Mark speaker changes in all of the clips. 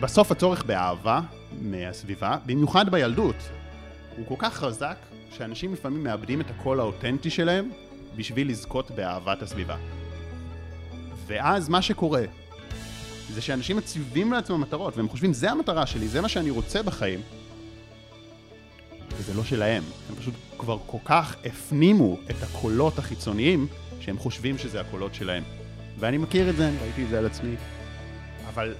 Speaker 1: בסוף הצורך באהבה מהסביבה, במיוחד בילדות, הוא כל כך חזק, שאנשים לפעמים מאבדים את הקול האותנטי שלהם בשביל לזכות באהבת הסביבה. ואז מה שקורה, זה שאנשים מציבים לעצמם מטרות, והם חושבים, זה המטרה שלי, זה מה שאני רוצה בחיים, וזה לא שלהם. הם פשוט כבר כל כך הפנימו את הקולות החיצוניים, שהם חושבים שזה הקולות שלהם. ואני מכיר את זה, ראיתי את זה על עצמי. אבל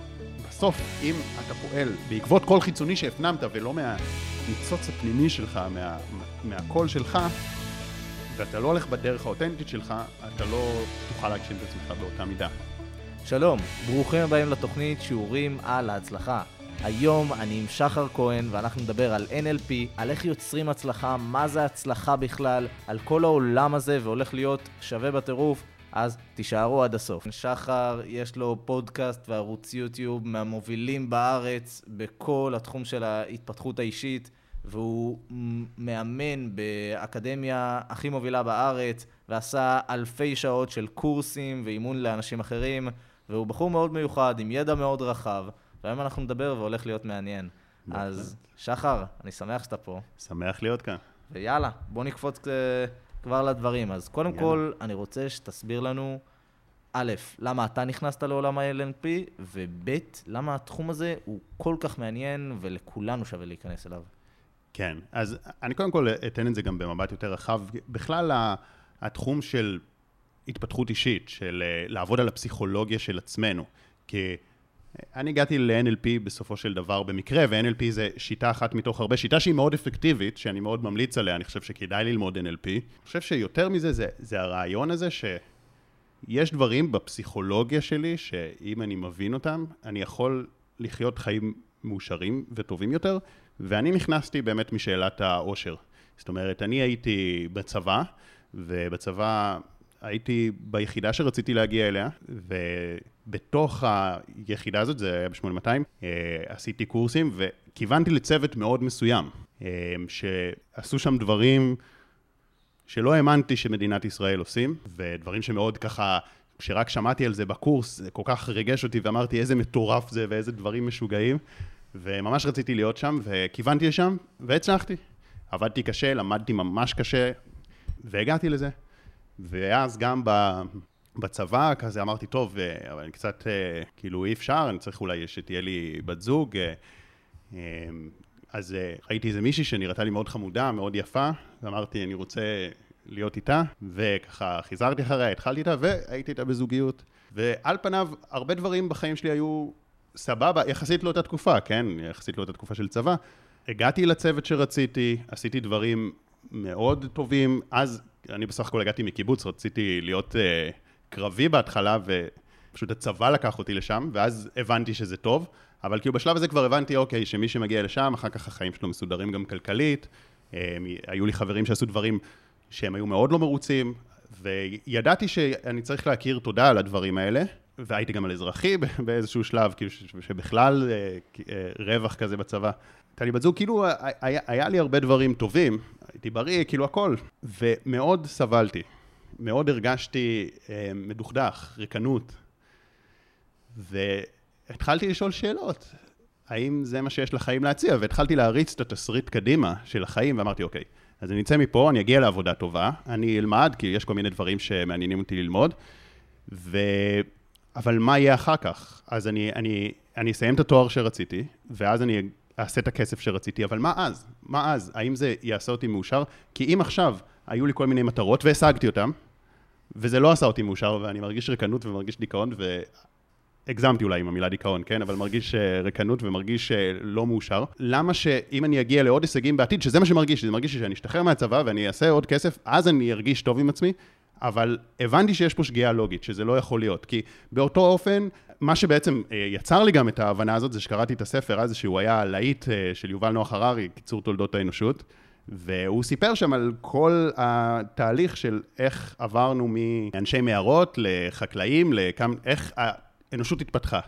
Speaker 1: בסוף, אם אתה פועל בעקבות קול חיצוני שהפנמת, ולא מהניצוץ הפנימי שלך, מה, מהקול שלך, ואתה לא הולך בדרך האותנטית שלך, אתה לא תוכל להגשים את עצמך באותה מידה.
Speaker 2: שלום, ברוכים הבאים לתוכנית שיעורים על ההצלחה. היום אני עם שחר כהן ואנחנו נדבר על NLP, על איך יוצרים הצלחה, מה זה הצלחה בכלל, על כל העולם הזה והולך להיות שווה בטירוף, אז תישארו עד הסוף. שחר יש לו פודקאסט וערוץ יוטיוב מהמובילים בארץ בכל התחום של ההתפתחות האישית. והוא מאמן באקדמיה הכי מובילה בארץ, ועשה אלפי שעות של קורסים ואימון לאנשים אחרים, והוא בחור מאוד מיוחד, עם ידע מאוד רחב, והיום אנחנו נדבר והולך להיות מעניין. אז שחר, אני שמח שאתה פה.
Speaker 1: שמח להיות כאן.
Speaker 2: ויאללה, בוא נקפוץ אה, כבר לדברים. אז קודם יאללה. כל, אני רוצה שתסביר לנו, א', למה אתה נכנסת לעולם ה-LNP, וב', למה התחום הזה הוא כל כך מעניין ולכולנו שווה להיכנס אליו.
Speaker 1: כן, אז אני קודם כל אתן את זה גם במבט יותר רחב. בכלל, התחום של התפתחות אישית, של אה, לעבוד על הפסיכולוגיה של עצמנו. כי אני הגעתי ל-NLP בסופו של דבר במקרה, ו-NLP זה שיטה אחת מתוך הרבה, שיטה שהיא מאוד אפקטיבית, שאני מאוד ממליץ עליה, אני חושב שכדאי ללמוד NLP. אני חושב שיותר מזה, זה, זה הרעיון הזה שיש דברים בפסיכולוגיה שלי, שאם אני מבין אותם, אני יכול לחיות חיים מאושרים וטובים יותר, ואני נכנסתי באמת משאלת העושר. זאת אומרת, אני הייתי בצבא, ובצבא הייתי ביחידה שרציתי להגיע אליה, ובתוך היחידה הזאת, זה היה ב-8200, אה, עשיתי קורסים וכיוונתי לצוות מאוד מסוים, אה, שעשו שם דברים שלא האמנתי שמדינת ישראל עושים, ודברים שמאוד ככה, כשרק שמעתי על זה בקורס, זה כל כך ריגש אותי ואמרתי איזה מטורף זה ואיזה דברים משוגעים. וממש רציתי להיות שם, וכיוונתי לשם, והצלחתי. עבדתי קשה, למדתי ממש קשה, והגעתי לזה. ואז גם בצבא, כזה אמרתי, טוב, אה, אבל אני קצת, אה, כאילו, אי אפשר, אני צריך אולי שתהיה לי בת זוג. אה, אז ראיתי איזה מישהי שנראתה לי מאוד חמודה, מאוד יפה, ואמרתי, אני רוצה להיות איתה, וככה חיזרתי אחריה, התחלתי איתה, והייתי איתה בזוגיות. ועל פניו, הרבה דברים בחיים שלי היו סבבה, יחסית לאותה תקופה, כן? יחסית לאותה תקופה של צבא. הגעתי לצוות שרציתי, עשיתי דברים מאוד טובים. אז אני בסך הכל הגעתי מקיבוץ, רציתי להיות uh, קרבי בהתחלה, ופשוט הצבא לקח אותי לשם, ואז הבנתי שזה טוב. אבל כאילו בשלב הזה כבר הבנתי, אוקיי, שמי שמגיע לשם, אחר כך החיים שלו מסודרים גם כלכלית. Um, היו לי חברים שעשו דברים שהם היו מאוד לא מרוצים, וידעתי שאני צריך להכיר תודה על הדברים האלה. והייתי גם על אזרחי באיזשהו שלב, כאילו שבכלל אה, אה, רווח כזה בצבא. הייתה לי בת זוג, כאילו היה, היה לי הרבה דברים טובים, הייתי בריא, כאילו הכל, ומאוד סבלתי. מאוד הרגשתי אה, מדוכדך, ריקנות. והתחלתי לשאול שאלות, האם זה מה שיש לחיים להציע? והתחלתי להריץ את התסריט קדימה של החיים, ואמרתי, אוקיי, אז אני אצא מפה, אני אגיע לעבודה טובה, אני אלמד, כי יש כל מיני דברים שמעניינים אותי ללמוד, ו... אבל מה יהיה אחר כך? אז אני, אני, אני אסיים את התואר שרציתי, ואז אני אעשה את הכסף שרציתי, אבל מה אז? מה אז? האם זה יעשה אותי מאושר? כי אם עכשיו היו לי כל מיני מטרות והשגתי אותן, וזה לא עשה אותי מאושר, ואני מרגיש ריקנות ומרגיש דיכאון, והגזמתי אולי עם המילה דיכאון, כן? אבל מרגיש אה, ריקנות ומרגיש אה, לא מאושר. למה שאם אני אגיע לעוד הישגים בעתיד, שזה מה שמרגיש, זה מרגיש שאני אשתחרר מהצבא ואני אעשה עוד כסף, אז אני ארגיש טוב עם עצמי, אבל הבנתי שיש פה שגיאה לוגית, שזה לא יכול להיות. כי באותו אופן, מה שבעצם אה, יצר לי גם את ההבנה הזאת, זה שקראתי את הספר אז, שהוא היה להיט אה, של יובל נוח הררי, קיצור תולדות האנושות, והוא סיפר שם על כל התהליך של איך עברנו מאנשי מערות לחקלאים, לכמה, איך האנושות התפתחה.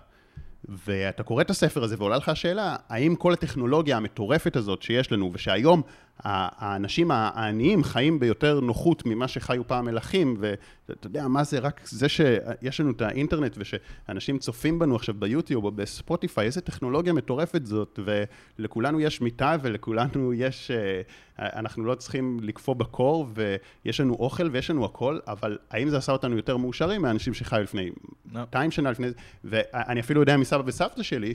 Speaker 1: ואתה קורא את הספר הזה ועולה לך השאלה, האם כל הטכנולוגיה המטורפת הזאת שיש לנו, ושהיום האנשים העניים חיים ביותר נוחות ממה שחיו פעם מלכים, ואתה יודע מה זה רק זה שיש לנו את האינטרנט ושאנשים צופים בנו עכשיו ביוטיוב או בספוטיפיי, איזה טכנולוגיה מטורפת זאת, ולכולנו יש מיטה ולכולנו יש, אה, אנחנו לא צריכים לקפוא בקור ויש לנו אוכל ויש לנו הכל, אבל האם זה עשה אותנו יותר מאושרים מהאנשים שחיו לפני 200 שנה לפני זה, ואני אפילו יודע מסבא וסבתא שלי,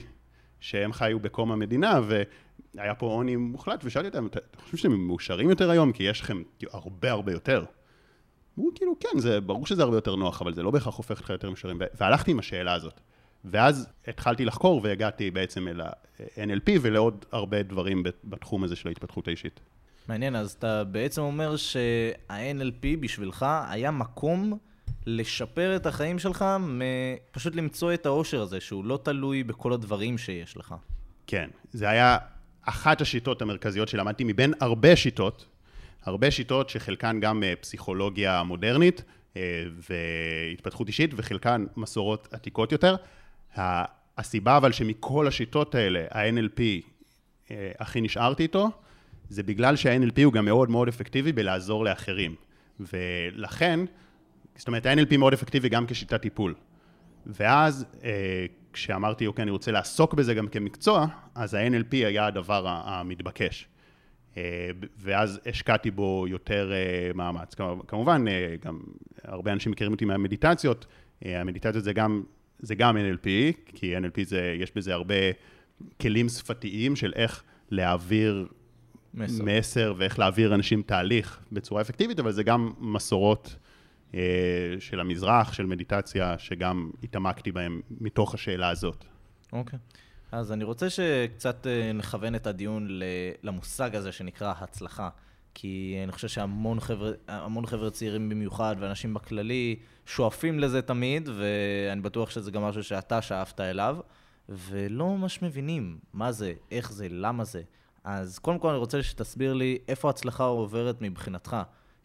Speaker 1: שהם חיו בקום המדינה, והיה פה עוני מוחלט, ושאלתי אותם, אתם חושבים שאתם מאושרים יותר היום? כי יש לכם הרבה הרבה יותר. אמרו כאילו, כן, זה ברור שזה הרבה יותר נוח, אבל זה לא בהכרח הופך אותך יותר מאושרים. והלכתי עם השאלה הזאת. ואז התחלתי לחקור והגעתי בעצם אל ה-NLP ולעוד הרבה דברים בתחום הזה של ההתפתחות האישית.
Speaker 2: מעניין, אז אתה בעצם אומר שה-NLP בשבילך היה מקום לשפר את החיים שלך, פשוט למצוא את האושר הזה, שהוא לא תלוי בכל הדברים שיש לך.
Speaker 1: כן, זה היה אחת השיטות המרכזיות שלמדתי מבין הרבה שיטות, הרבה שיטות שחלקן גם אה, פסיכולוגיה מודרנית אה, והתפתחות אישית, וחלקן מסורות עתיקות יותר. הסיבה אבל שמכל השיטות האלה, ה-NLP אה, הכי נשארתי איתו, זה בגלל שה-NLP הוא גם מאוד מאוד אפקטיבי בלעזור לאחרים. ולכן, זאת אומרת, ה-NLP מאוד אפקטיבי גם כשיטת טיפול. ואז אה, כשאמרתי, אוקיי, אני רוצה לעסוק בזה גם כמקצוע, אז ה-NLP היה הדבר המתבקש. אה, ואז השקעתי בו יותר אה, מאמץ. כמובן, אה, גם הרבה אנשים מכירים אותי מהמדיטציות, אה, המדיטציות זה גם, זה גם NLP, כי NLP זה, יש בזה הרבה כלים שפתיים של איך להעביר מסר. מסר ואיך להעביר אנשים תהליך בצורה אפקטיבית, אבל זה גם מסורות אה, של המזרח, של מדיטציה, שגם התעמקתי בהם מתוך השאלה הזאת.
Speaker 2: אוקיי. Okay. אז אני רוצה שקצת אה, נכוון את הדיון למושג הזה שנקרא הצלחה. כי אני חושב שהמון חבר'ה חבר צעירים במיוחד, ואנשים בכללי, שואפים לזה תמיד, ואני בטוח שזה גם משהו שאתה שאפת אליו, ולא ממש מבינים מה זה, איך זה, למה זה. אז קודם כל אני רוצה שתסביר לי איפה ההצלחה עוברת מבחינתך.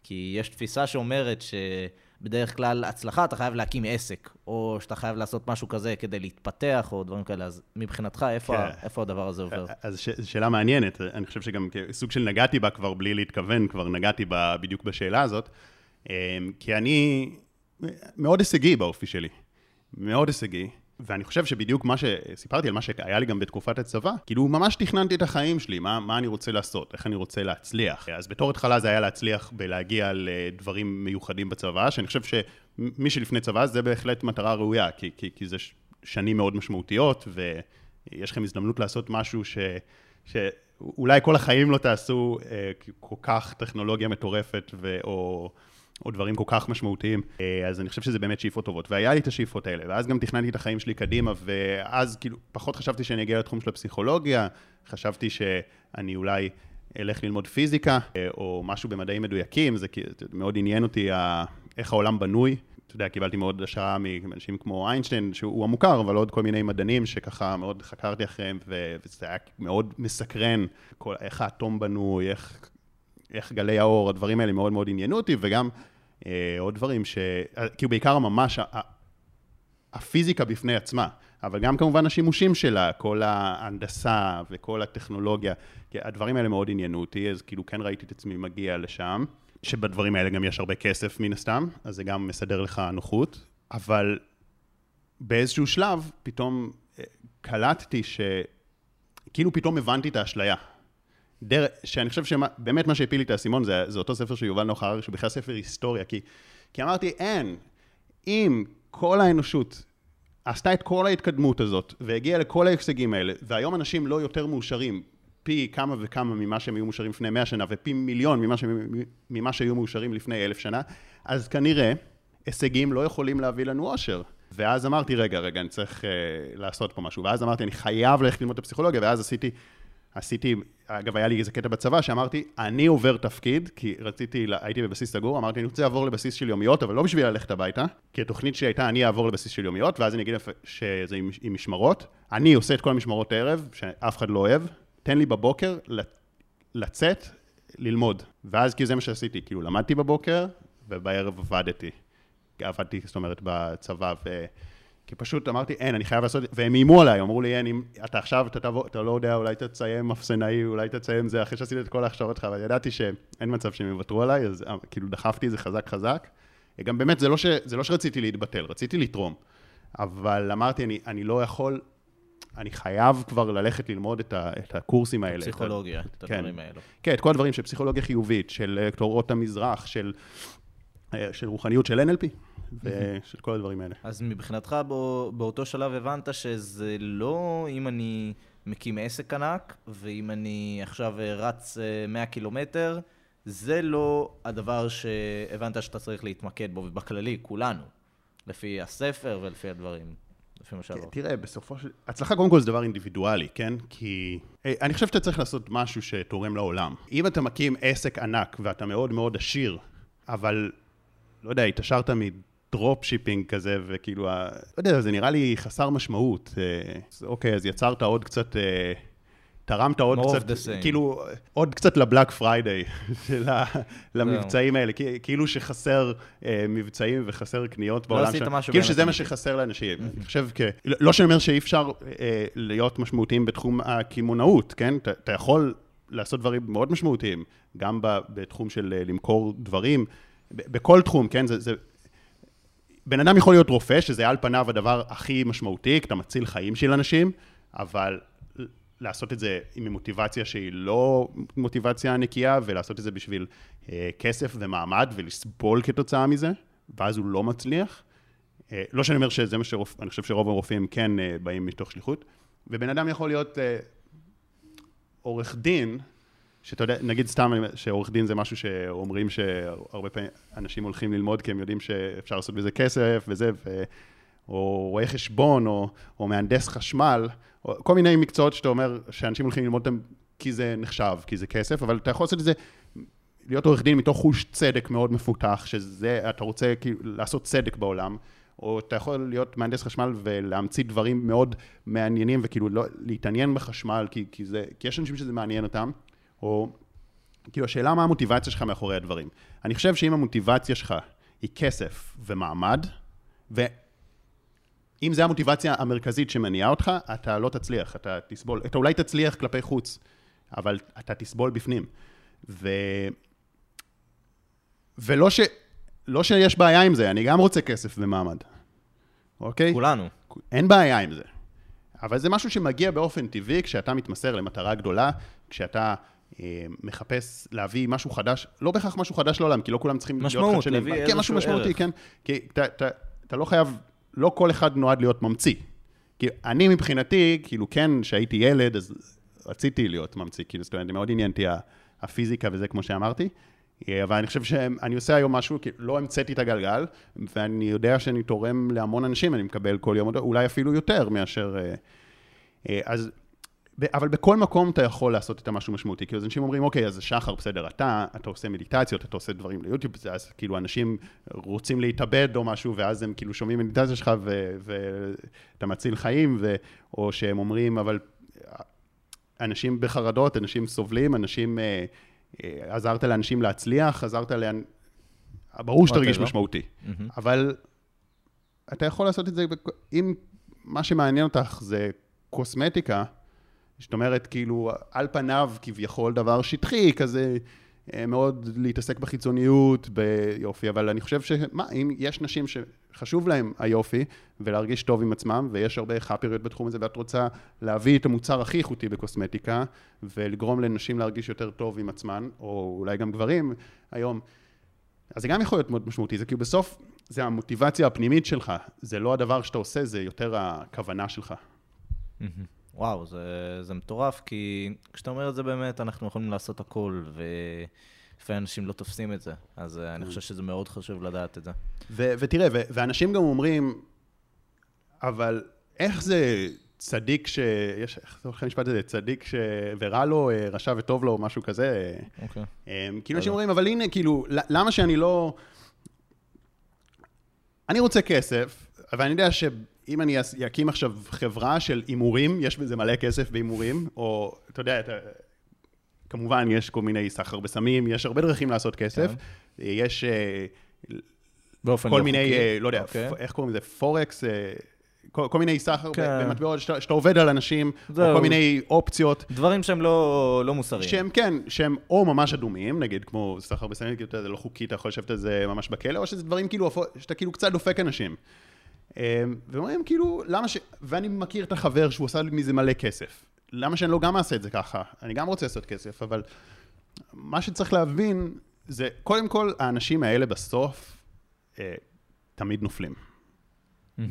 Speaker 2: כי יש תפיסה שאומרת שבדרך כלל הצלחה אתה חייב להקים עסק, או שאתה חייב לעשות משהו כזה כדי להתפתח, או דברים כאלה, אז מבחינתך, איפה, כן. איפה הדבר הזה עובר?
Speaker 1: אז ש, שאלה מעניינת, אני חושב שגם סוג של נגעתי בה כבר בלי להתכוון, כבר נגעתי בה בדיוק בשאלה הזאת, אמ, כי אני מאוד הישגי באופי שלי, מאוד הישגי. ואני חושב שבדיוק מה שסיפרתי על מה שהיה לי גם בתקופת הצבא, כאילו ממש תכננתי את החיים שלי, מה, מה אני רוצה לעשות, איך אני רוצה להצליח. אז בתור התחלה זה היה להצליח בלהגיע לדברים מיוחדים בצבא, שאני חושב שמי שלפני צבא זה בהחלט מטרה ראויה, כי, כי, כי זה שנים מאוד משמעותיות, ויש לכם הזדמנות לעשות משהו ש... שאולי כל החיים לא תעשו אה, כל כך טכנולוגיה מטורפת, ו... או... או דברים כל כך משמעותיים, אה, אז אני חושב שזה באמת שאיפות טובות. והיה לי את השאיפות האלה, ואז גם תכננתי את החיים שלי קדימה, ואז כאילו פחות חשבתי שאני אגיע לתחום של הפסיכולוגיה, חשבתי שאני אולי אלך ללמוד פיזיקה, אה, או משהו במדעים מדויקים, זה מאוד עניין אותי איך העולם בנוי. אתה יודע, קיבלתי מאוד השראה מאנשים כמו איינשטיין, שהוא המוכר, אבל עוד כל מיני מדענים שככה מאוד חקרתי אחריהם, וזה היה מאוד מסקרן, כל, איך האטום בנוי, איך איך גלי האור, הדברים האלה מאוד מאוד עניינו אותי, וגם אה, עוד דברים ש... כאילו בעיקר ממש הפיזיקה בפני עצמה, אבל גם כמובן השימושים שלה, כל ההנדסה וכל הטכנולוגיה, הדברים האלה מאוד עניינו אותי, אז כאילו כן ראיתי את עצמי מגיע לשם, שבדברים האלה גם יש הרבה כסף מן הסתם, אז זה גם מסדר לך נוחות, אבל באיזשהו שלב פתאום אה, קלטתי ש... כאילו פתאום הבנתי את האשליה. דר... שאני חושב שבאמת מה שהפיל לי את האסימון זה, זה אותו ספר של יובל נוח הררי, שהוא בכלל ספר היסטוריה, כי, כי אמרתי, אין, אם כל האנושות עשתה את כל ההתקדמות הזאת, והגיעה לכל ההישגים האלה, והיום אנשים לא יותר מאושרים, פי כמה וכמה ממה שהם היו מאושרים לפני מאה שנה, ופי מיליון ממה, ש... ממה שהיו מאושרים לפני אלף שנה, אז כנראה הישגים לא יכולים להביא לנו אושר. ואז אמרתי, רגע, רגע, אני צריך uh, לעשות פה משהו. ואז אמרתי, אני חייב ללכת ללמוד את הפסיכולוגיה, ואז עשיתי עשיתי, אגב, היה לי איזה קטע בצבא שאמרתי, אני עובר תפקיד, כי רציתי, הייתי בבסיס סגור, אמרתי, אני רוצה לעבור לבסיס של יומיות, אבל לא בשביל ללכת הביתה, כי התוכנית שלי הייתה, אני אעבור לבסיס של יומיות, ואז אני אגיד שזה עם, עם משמרות. אני עושה את כל המשמרות הערב, שאף אחד לא אוהב, תן לי בבוקר לצאת, ללמוד. ואז כאילו זה מה שעשיתי, כאילו למדתי בבוקר, ובערב עבדתי. עבדתי, זאת אומרת, בצבא, ו... כי פשוט אמרתי, אין, אני חייב לעשות, והם איימו עליי, אמרו לי, אין, אם אתה עכשיו, אתה תבוא, אתה לא יודע, אולי תציין אפסנאי, אולי תציין זה, אחרי שעשיתי את כל ההכשרות שלך, אבל ידעתי שאין מצב שהם יוותרו עליי, אז אה, כאילו דחפתי את זה חזק חזק. גם באמת, זה לא, ש, זה לא שרציתי להתבטל, רציתי לתרום. אבל אמרתי, אני, אני לא יכול, אני חייב כבר ללכת ללמוד את, ה, את הקורסים האלה.
Speaker 2: פסיכולוגיה, את,
Speaker 1: כן.
Speaker 2: הדברים האלו.
Speaker 1: כן, את כל הדברים של פסיכולוגיה חיובית, של אה, תורות המזרח, של, אה, של רוחניות, של NLP, ושל כל הדברים האלה.
Speaker 2: אז מבחינתך בא, באותו שלב הבנת שזה לא אם אני מקים עסק ענק, ואם אני עכשיו אה, רץ אה, 100 קילומטר, זה לא הדבר שהבנת שאתה צריך להתמקד בו, ובכללי, כולנו, לפי הספר ולפי הדברים, לפי מה שאמרת.
Speaker 1: תראה, בסופו של... הצלחה קודם כל זה דבר אינדיבידואלי, כן? כי... אה, אני חושב שאתה צריך לעשות משהו שתורם לעולם. אם אתה מקים עסק ענק ואתה מאוד מאוד עשיר, אבל, לא יודע, התעשרת מ drop shipping כזה, וכאילו, לא יודע, זה נראה לי חסר משמעות. אה, אז אוקיי, אז יצרת עוד קצת... אה, תרמת עוד
Speaker 2: More
Speaker 1: קצת. כאילו, עוד קצת ל Black Friday, למבצעים האלה, כאילו שחסר אה, מבצעים וחסר קניות בעולם.
Speaker 2: עשית
Speaker 1: שלנו.
Speaker 2: משהו
Speaker 1: כאילו שזה מה. שחסר לאנשים. אני חושב כ... לא לא שאני אומר שאי אפשר להיות משמעותיים בתחום הקמעונאות, כן? אתה יכול לעשות דברים מאוד משמעותיים, גם בתחום של למכור דברים, בכל תחום, כן? זה... זה... בן אדם יכול להיות רופא, שזה על פניו הדבר הכי משמעותי, כי אתה מציל חיים של אנשים, אבל לעשות את זה עם מוטיבציה שהיא לא מוטיבציה נקייה, ולעשות את זה בשביל אה, כסף ומעמד, ולסבול כתוצאה מזה, ואז הוא לא מצליח. אה, לא שאני אומר שזה מה שרופאים, אני חושב שרוב הרופאים כן אה, באים מתוך שליחות, ובן אדם יכול להיות אה, עורך דין, שאתה יודע, נגיד סתם שעורך דין זה משהו שאומרים שהרבה פעמים אנשים הולכים ללמוד כי הם יודעים שאפשר לעשות בזה כסף וזה, ו... או רואה חשבון, או, או מהנדס חשמל, או כל מיני מקצועות שאתה אומר שאנשים הולכים ללמוד אותם כי זה נחשב, כי זה כסף, אבל אתה יכול לעשות את זה, להיות עורך דין מתוך חוש צדק מאוד מפותח, שזה, אתה רוצה כאילו לעשות צדק בעולם, או אתה יכול להיות מהנדס חשמל ולהמציא דברים מאוד מעניינים, וכאילו לא, להתעניין בחשמל, כי, כי, זה, כי יש אנשים שזה מעניין אותם, או כאילו השאלה מה המוטיבציה שלך מאחורי הדברים. אני חושב שאם המוטיבציה שלך היא כסף ומעמד, ואם זו המוטיבציה המרכזית שמניעה אותך, אתה לא תצליח, אתה תסבול, אתה אולי תצליח כלפי חוץ, אבל אתה תסבול בפנים. ו... ולא ש... לא שיש בעיה עם זה, אני גם רוצה כסף ומעמד, אוקיי?
Speaker 2: כולנו.
Speaker 1: אין בעיה עם זה. אבל זה משהו שמגיע באופן טבעי כשאתה מתמסר למטרה גדולה, כשאתה מחפש להביא משהו חדש, לא בהכרח משהו חדש לעולם, כי לא כולם צריכים
Speaker 2: משמעות,
Speaker 1: להיות חדשנים.
Speaker 2: להביא
Speaker 1: כן, משהו משמעותי,
Speaker 2: ערך.
Speaker 1: כן. כי אתה, אתה, אתה לא חייב, לא כל אחד נועד להיות ממציא. כי אני מבחינתי, כאילו כן, כשהייתי ילד, אז רציתי להיות ממציא, כאילו, זאת אומרת, מאוד עניין אותי הפיזיקה וזה, כמו שאמרתי. אה, אבל אני חושב שאני עושה היום משהו, כי לא המצאתי את הגלגל, ואני יודע שאני תורם להמון אנשים, אני מקבל כל יום, אולי אפילו יותר מאשר... אה, אה, אז, אבל בכל מקום אתה יכול לעשות את המשהו משמעותי, כאילו אז אנשים אומרים, אוקיי, אז שחר, בסדר, אתה, אתה עושה מדיטציות, אתה עושה דברים ליוטיוב, אז כאילו אנשים רוצים להתאבד או משהו, ואז הם כאילו שומעים מדיטציה שלך ואתה מציל חיים, ו- או שהם אומרים, אבל אנשים בחרדות, אנשים סובלים, אנשים, אה, אה, עזרת לאנשים להצליח, עזרת לאן... ברור שתרגיש
Speaker 2: לא?
Speaker 1: משמעותי,
Speaker 2: מהמם.
Speaker 1: אבל אתה יכול לעשות את זה, אם מה שמעניין אותך זה קוסמטיקה, זאת אומרת, כאילו, על פניו כביכול דבר שטחי, כזה אה, מאוד להתעסק בחיצוניות, ביופי, אבל אני חושב שמה, אם יש נשים שחשוב להן היופי ולהרגיש טוב עם עצמם, ויש הרבה חאפריות בתחום הזה, ואת רוצה להביא את המוצר הכי איכותי בקוסמטיקה, ולגרום לנשים להרגיש יותר טוב עם עצמן, או אולי גם גברים היום, אז זה גם יכול להיות מאוד משמעותי, זה כאילו בסוף, זה המוטיבציה הפנימית שלך, זה לא הדבר שאתה עושה, זה יותר הכוונה שלך.
Speaker 2: מהמם. וואו, זה, זה מטורף, כי כשאתה אומר את זה באמת, אנחנו יכולים לעשות הכל, ולפעמים אנשים לא תופסים את זה. אז אה, אני חושב שזה מאוד חשוב לדעת את זה.
Speaker 1: ו- ותראה, ו- ואנשים גם אומרים, אבל איך זה צדיק ש... יש, איך זה הולך המשפט הזה? צדיק ש... ורע לו, אה, רשע וטוב לו, משהו כזה.
Speaker 2: אוקיי.
Speaker 1: אה, כאילו אנשים אומרים, אבל הנה, כאילו, למה שאני לא... אני רוצה כסף, אבל אני יודע שאם אני אקים עכשיו חברה של הימורים, יש בזה מלא כסף בהימורים, או, אתה יודע, אתה... כמובן, יש כל מיני סחר בסמים, יש הרבה דרכים לעשות כסף. יש אה,
Speaker 2: באופן
Speaker 1: כל
Speaker 2: לא
Speaker 1: מיני,
Speaker 2: חוקי.
Speaker 1: אה, לא יודע,
Speaker 2: אוקיי.
Speaker 1: פ- איך קוראים לזה? פורקס, אה, כל, כל מיני סחר
Speaker 2: כן.
Speaker 1: כן. במטבעות, שאתה, שאתה עובד על אנשים,
Speaker 2: זהו.
Speaker 1: או כל מיני אופציות.
Speaker 2: דברים שהם לא, לא מוסריים.
Speaker 1: שהם כן, שהם או ממש אדומים, נגיד כמו סחר בסמים, כאילו, אתה יודע, זה לא חוקי, אתה יכול לשבת על זה ממש בכלא, או שזה דברים כאילו, שאתה כאילו קצת דופק אנשים. אמ, ואומרים כאילו, למה ש... ואני מכיר את החבר שהוא עשה מזה מלא כסף. למה שאני לא גם אעשה את זה ככה? אני גם רוצה לעשות כסף, אבל מה שצריך להבין זה, קודם כל, האנשים האלה בסוף אה, תמיד נופלים.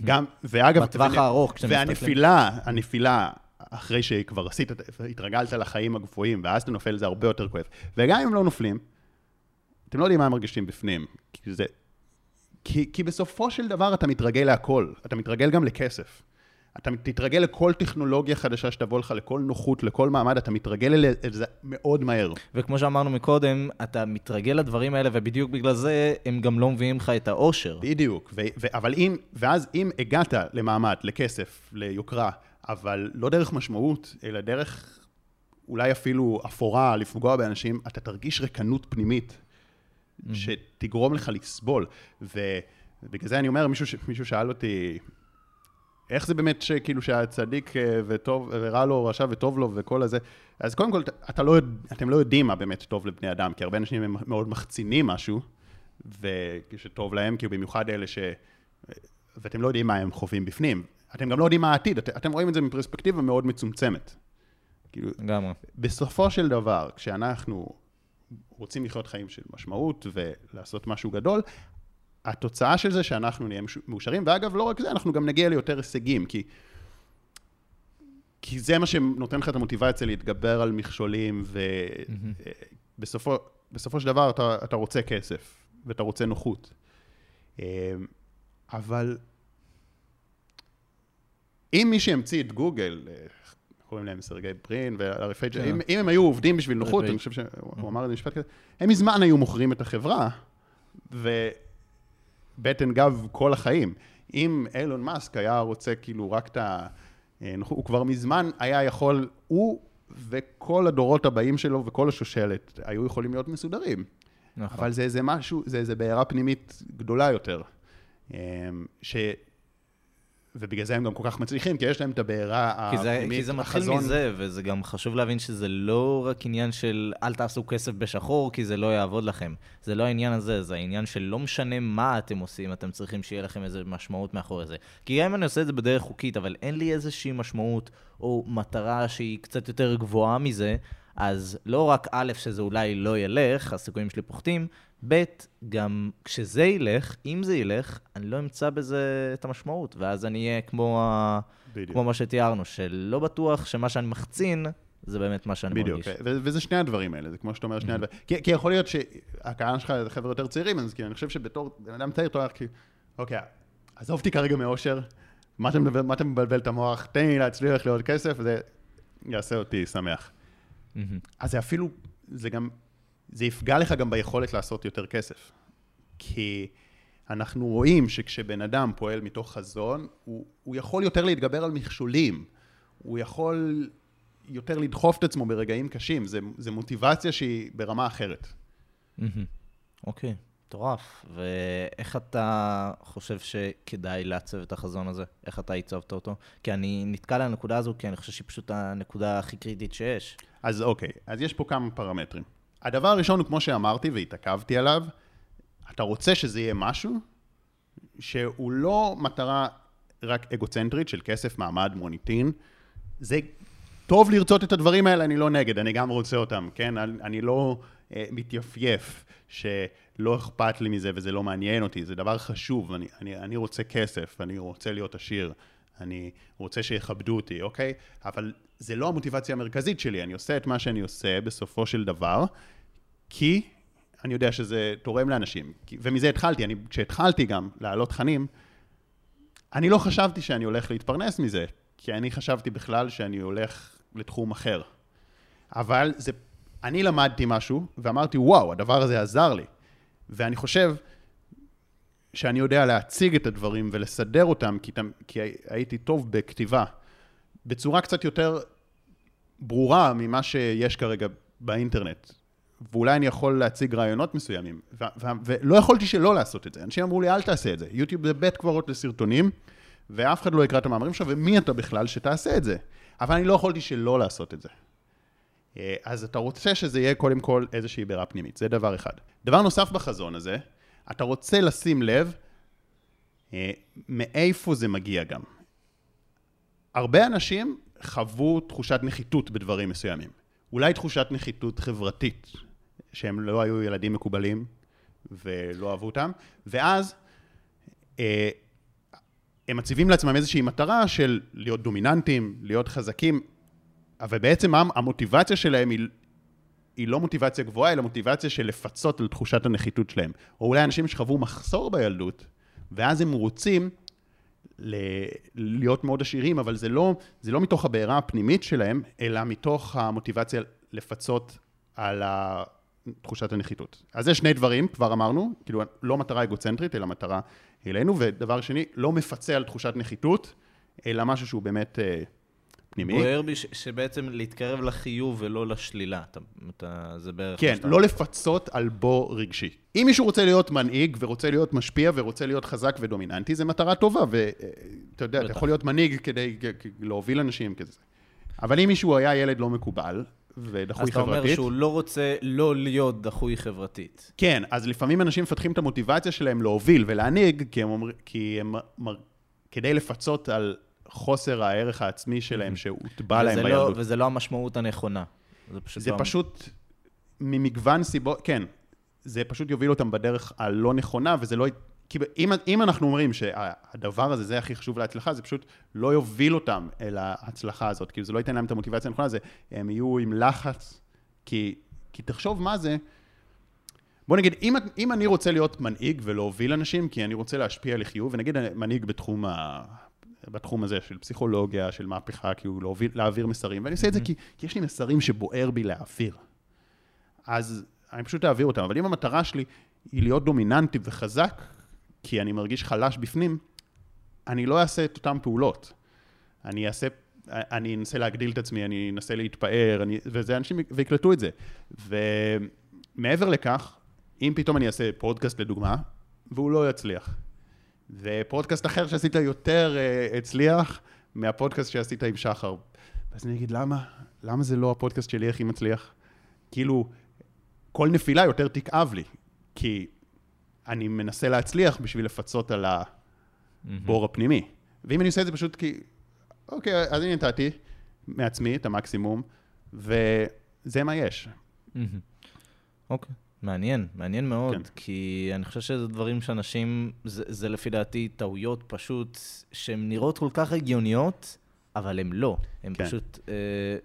Speaker 1: גם, ואגב...
Speaker 2: בטווח
Speaker 1: ונ-
Speaker 2: הארוך, כשאתם מסתכלים.
Speaker 1: והנפילה, הנפילה, אחרי שכבר עשית, התרגלת לחיים הגבוהים, ואז אתה נופל, זה הרבה יותר כואב. וגם אם לא נופלים, אתם לא יודעים מה הם מרגישים בפנים. כי זה... כי, כי בסופו של דבר אתה מתרגל להכל. אתה מתרגל גם לכסף. אתה תתרגל לכל טכנולוגיה חדשה שתבוא לך, לכל נוחות, לכל מעמד, אתה מתרגל אל אל זה מאוד מהר.
Speaker 2: וכמו שאמרנו מקודם, אתה מתרגל לדברים האלה, ובדיוק בגלל זה הם גם לא מביאים לך את האושר.
Speaker 1: בדיוק. ו- ו- אבל אם, ואז אם הגעת למעמד, לכסף, ליוקרה, אבל לא דרך משמעות, אלא דרך אולי אפילו אפורה, לפגוע באנשים, אתה תרגיש ריקנות פנימית, שתגרום לך לסבול. ובגלל זה אני אומר, מישהו, מישהו שאל אותי, איך זה באמת שכאילו שהצדיק אה, וטוב, ורע לו, רשע וטוב לו וכל הזה? אז קודם כל, אתה לא, אתם לא יודעים מה באמת טוב לבני אדם, כי הרבה אנשים הם מאוד מחצינים משהו, וכשטוב להם, כאילו במיוחד אלה ש... ואתם לא יודעים מה הם חווים בפנים. אתם גם לא יודעים מה העתיד, את, אתם רואים את זה מפרספקטיבה מאוד מצומצמת. כאילו,
Speaker 2: לגמרי.
Speaker 1: בסופו של דבר, כשאנחנו רוצים לחיות חיים של משמעות ולעשות משהו גדול, התוצאה של זה שאנחנו נהיה מאושרים, ואגב, לא רק זה, אנחנו גם נגיע ליותר הישגים, כי, כי זה מה שנותן לך את המוטיבציה להתגבר על מכשולים, ובסופו של דבר אתה, אתה רוצה כסף, ואתה רוצה נוחות. אה, אבל אם מי שהמציא את גוגל, אה, קוראים להם סרגי ברין פייג',
Speaker 2: כן.
Speaker 1: אם, אם הם היו עובדים בשביל נוחות. אני חושב שהוא אמר את זה משפט כזה, הם מזמן היו מוכרים את החברה, ובטן גב כל החיים. אם אילון מאסק היה רוצה כאילו רק את ה... אה, הוא כבר מזמן היה יכול, הוא וכל הדורות הבאים שלו וכל השושלת היו יכולים להיות מסודרים.
Speaker 2: נכון.
Speaker 1: אבל זה איזה משהו, זה איזה בעירה פנימית גדולה יותר. אמ, ש... ובגלל זה הם גם כל כך מצליחים, כי יש להם את הבעירה
Speaker 2: כי זה,
Speaker 1: הפנימית,
Speaker 2: כי זה מתחיל
Speaker 1: החזון.
Speaker 2: מזה, וזה גם חשוב להבין שזה לא רק עניין של אל תעשו כסף בשחור, כי זה לא יעבוד לכם. זה לא העניין הזה, זה העניין של לא משנה מה אתם עושים, אתם צריכים שיהיה לכם איזו משמעות מאחורי זה. כי גם אם אני עושה את זה בדרך חוקית, אבל אין לי איזושהי משמעות או מטרה שהיא קצת יותר גבוהה מזה, אז לא רק א', שזה אולי לא ילך, הסיכויים שלי פוחתים, ב', גם כשזה ילך, אם זה ילך, אני לא אמצא בזה את המשמעות, ואז אני אהיה כמו ה...
Speaker 1: בדיוק.
Speaker 2: כמו מה שתיארנו, שלא בטוח שמה שאני מחצין, זה באמת מה שאני
Speaker 1: בדיוק,
Speaker 2: מרגיש.
Speaker 1: ו- וזה שני הדברים האלה, זה כמו שאתה אומר, שני
Speaker 2: Mm-hmm.
Speaker 1: הדברים. כי, כי יכול להיות שהקהל שלך זה חבר'ה יותר צעירים, אז כאילו, אני חושב שבתור בן אדם צעיר, אתה אומר, כאילו, אוקיי, עזוב אותי כרגע מאושר, מה אתה מבלבל- מה אתה מבלבל את המוח, תן לי להצליח לעוד כסף, זה יעשה אותי שמח.
Speaker 2: מהמם.
Speaker 1: אז זה אפילו, זה גם, זה יפגע לך גם ביכולת לעשות יותר כסף. כי אנחנו רואים שכשבן אדם פועל מתוך חזון, הוא, הוא יכול יותר להתגבר על מכשולים. הוא יכול יותר לדחוף את עצמו ברגעים קשים. זה, זה מוטיבציה שהיא ברמה אחרת.
Speaker 2: מהמם. אוקיי, מטורף. ואיך אתה חושב שכדאי לעצב את החזון הזה? איך אתה הצבת אותו? כי אני נתקע על הנקודה הזו, כי אני חושב שהיא פשוט הנקודה הכי קריטית שיש.
Speaker 1: אז אוקיי, אז יש פה כמה פרמטרים. הדבר הראשון הוא, כמו שאמרתי והתעכבתי עליו, אתה רוצה שזה יהיה משהו שהוא לא מטרה רק אגוצנטרית של כסף, מעמד, מוניטין. זה טוב לרצות את הדברים האלה, אני לא נגד, אני גם רוצה אותם, כן? אני, לא מתייפייף שלא אכפת לי מזה וזה לא מעניין אותי, זה דבר חשוב, אני, אני, אני רוצה כסף, אני רוצה להיות עשיר, אני רוצה שיכבדו אותי, אוקיי? אבל זה לא המוטיבציה המרכזית שלי, אני עושה את מה שאני עושה בסופו של דבר, כי אני יודע שזה תורם לאנשים. ומזה התחלתי, אני, כשהתחלתי גם להעלות תכנים, אני לא חשבתי שאני הולך להתפרנס מזה, כי אני חשבתי בכלל שאני הולך לתחום אחר. אבל זה, אני למדתי משהו, ואמרתי, וואו, הדבר הזה עזר לי. ואני חושב שאני יודע להציג את הדברים ולסדר אותם, כי, כי הייתי טוב בכתיבה, בצורה קצת יותר ברורה ממה שיש כרגע באינטרנט. ואולי אני יכול להציג רעיונות מסוימים, ו- ו- ולא יכולתי שלא לעשות את זה. אנשים אמרו לי, אל תעשה את זה. יוטיוב זה בית קברות לסרטונים, ואף אחד לא יקרא את המאמרים שלך, ומי אתה בכלל שתעשה את זה? אבל אני לא יכולתי שלא לעשות את זה. אה, אז אתה רוצה שזה יהיה קודם כל איזושהי בירה פנימית, זה דבר אחד. דבר נוסף בחזון הזה, אתה רוצה לשים לב אה, מאיפה זה מגיע גם. הרבה אנשים חוו תחושת נחיתות בדברים מסוימים. אולי תחושת נחיתות חברתית, שהם לא היו ילדים מקובלים ולא אהבו אותם, ואז אה, הם מציבים לעצמם איזושהי מטרה של להיות דומיננטים, להיות חזקים, אבל בעצם המוטיבציה שלהם היא, היא לא מוטיבציה גבוהה, אלא מוטיבציה של לפצות על תחושת הנחיתות שלהם. או אולי אנשים שחוו מחסור בילדות, ואז הם רוצים ל- להיות מאוד עשירים, אבל זה לא, זה לא מתוך הבעירה הפנימית שלהם, אלא מתוך המוטיבציה לפצות על תחושת הנחיתות. אז זה שני דברים, כבר אמרנו, כאילו לא מטרה אגוצנטרית, אלא מטרה אלינו, ודבר שני, לא מפצה על תחושת נחיתות, אלא משהו שהוא באמת אה, פנימי.
Speaker 2: בוער בי ש- שבעצם להתקרב לחיוב ולא לשלילה. אתה, אתה, זה בערך...
Speaker 1: כן, לא. לפצות על בור רגשי. אם מישהו רוצה להיות מנהיג ורוצה להיות משפיע ורוצה להיות חזק ודומיננטי, זו מטרה טובה, ואתה יודע, אתה. יכול להיות מנהיג כדי להוביל אנשים כזה. אבל אם מישהו היה ילד לא מקובל ודחוי
Speaker 2: אז אתה אומר
Speaker 1: חברתית,
Speaker 2: שהוא לא רוצה לא להיות דחוי חברתית.
Speaker 1: כן, אז לפעמים אנשים מפתחים את המוטיבציה שלהם להוביל ולהנהיג, כי הם אומרים, כי הם, כדי לפצות על חוסר הערך העצמי שלהם שהוטבע להם
Speaker 2: לא,
Speaker 1: בילדות.
Speaker 2: וזה לא המשמעות הנכונה. זה פשוט
Speaker 1: זה
Speaker 2: לא...
Speaker 1: פשוט ממגוון סיבות, כן, זה פשוט יוביל אותם בדרך הלא נכונה, וזה לא... כי אם, אם אנחנו אומרים שהדבר הזה, זה הכי חשוב להצלחה, זה פשוט לא יוביל אותם אל ההצלחה הזאת, כאילו זה לא ייתן להם את המוטיבציה הנכונה, זה, הם יהיו עם לחץ, כי, כי תחשוב מה זה, בוא נגיד, אם, אם אני רוצה להיות מנהיג ולהוביל אנשים, כי אני רוצה להשפיע לחיוב, ונגיד מנהיג בתחום, ה, בתחום הזה של פסיכולוגיה, של מהפכה, כאילו להוביל, להעביר מסרים, ואני עושה את זה כי, כי יש לי מסרים שבוער בי להעביר. אז אני פשוט אעביר אותם, אבל אם המטרה שלי היא להיות דומיננטי וחזק, כי אני מרגיש חלש בפנים, אני לא אעשה את אותן פעולות. אני אעשה, אני אנסה להגדיל את עצמי, אני אנסה להתפאר, אני, וזה אנשים, ויקלטו את זה. ומעבר לכך, אם פתאום אני אעשה פודקאסט לדוגמה, והוא לא יצליח, ופודקאסט אחר שעשית יותר uh, הצליח מהפודקאסט שעשית עם שחר, אז אני אגיד, למה? למה זה לא הפודקאסט שלי הכי מצליח? כאילו, כל נפילה יותר תכאב לי, כי אני מנסה להצליח בשביל לפצות על הבור הפנימי. ואם אני עושה את זה פשוט כי, אוקיי, אז אני נתתי מעצמי את המקסימום, וזה מה יש.
Speaker 2: אוקיי, מעניין, מעניין מאוד,
Speaker 1: כן.
Speaker 2: כי אני חושב שזה דברים שאנשים, זה, זה לפי דעתי טעויות פשוט, שהן נראות כל כך הגיוניות, אבל הן לא. הן
Speaker 1: כן.
Speaker 2: פשוט אה,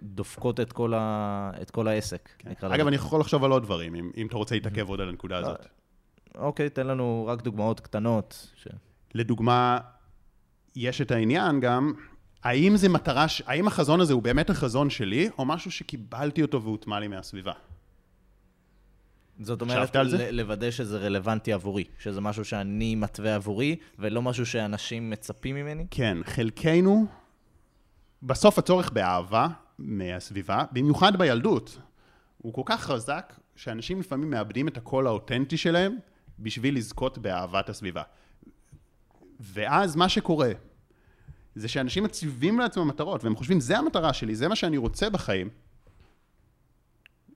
Speaker 2: דופקות את כל, ה, את כל העסק. לזה.
Speaker 1: אגב, אני יכול לחשוב על עוד דברים, אם, אם אתה רוצה להתעכב עוד על הנקודה הזאת.
Speaker 2: אוקיי, תן לנו רק דוגמאות קטנות. ש...
Speaker 1: לדוגמה, יש את העניין גם, האם זה מטרה, ש... האם החזון הזה הוא באמת החזון שלי, או משהו שקיבלתי אותו והוטמע לי מהסביבה?
Speaker 2: זאת אומרת? ל- לוודא שזה רלוונטי עבורי, שזה משהו שאני מתווה עבורי, ולא משהו שאנשים מצפים ממני?
Speaker 1: כן, חלקנו, בסוף הצורך באהבה מהסביבה, במיוחד בילדות, הוא כל כך חזק, שאנשים לפעמים מאבדים את הקול האותנטי שלהם בשביל לזכות באהבת הסביבה. ואז מה שקורה, זה שאנשים מציבים לעצמם מטרות, והם חושבים, זה המטרה שלי, זה מה שאני רוצה בחיים,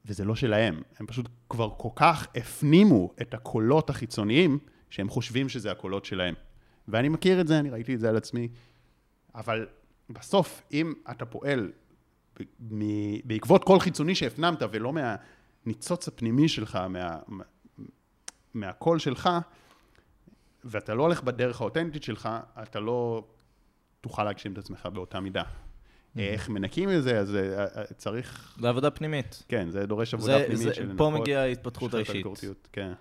Speaker 1: וזה לא שלהם. הם פשוט כבר כל כך הפנימו את הקולות החיצוניים, שהם חושבים שזה הקולות שלהם. ואני מכיר את זה, אני ראיתי את זה על עצמי. אבל בסוף, אם אתה פועל בעקבות קול חיצוני שהפנמת, ולא מהניצוץ הפנימי שלך, מה- מהקול שלך, ואתה לא הולך בדרך האותנטית שלך, אתה לא תוכל להגשים את עצמך באותה מידה. איך מנקים את זה, אז אה, אה, צריך...
Speaker 2: זה עבודה פנימית.
Speaker 1: כן, זה דורש עבודה
Speaker 2: זה,
Speaker 1: פנימית
Speaker 2: זה,
Speaker 1: של
Speaker 2: פה
Speaker 1: לנקות,
Speaker 2: מגיעה ההתפתחות האישית.
Speaker 1: כן.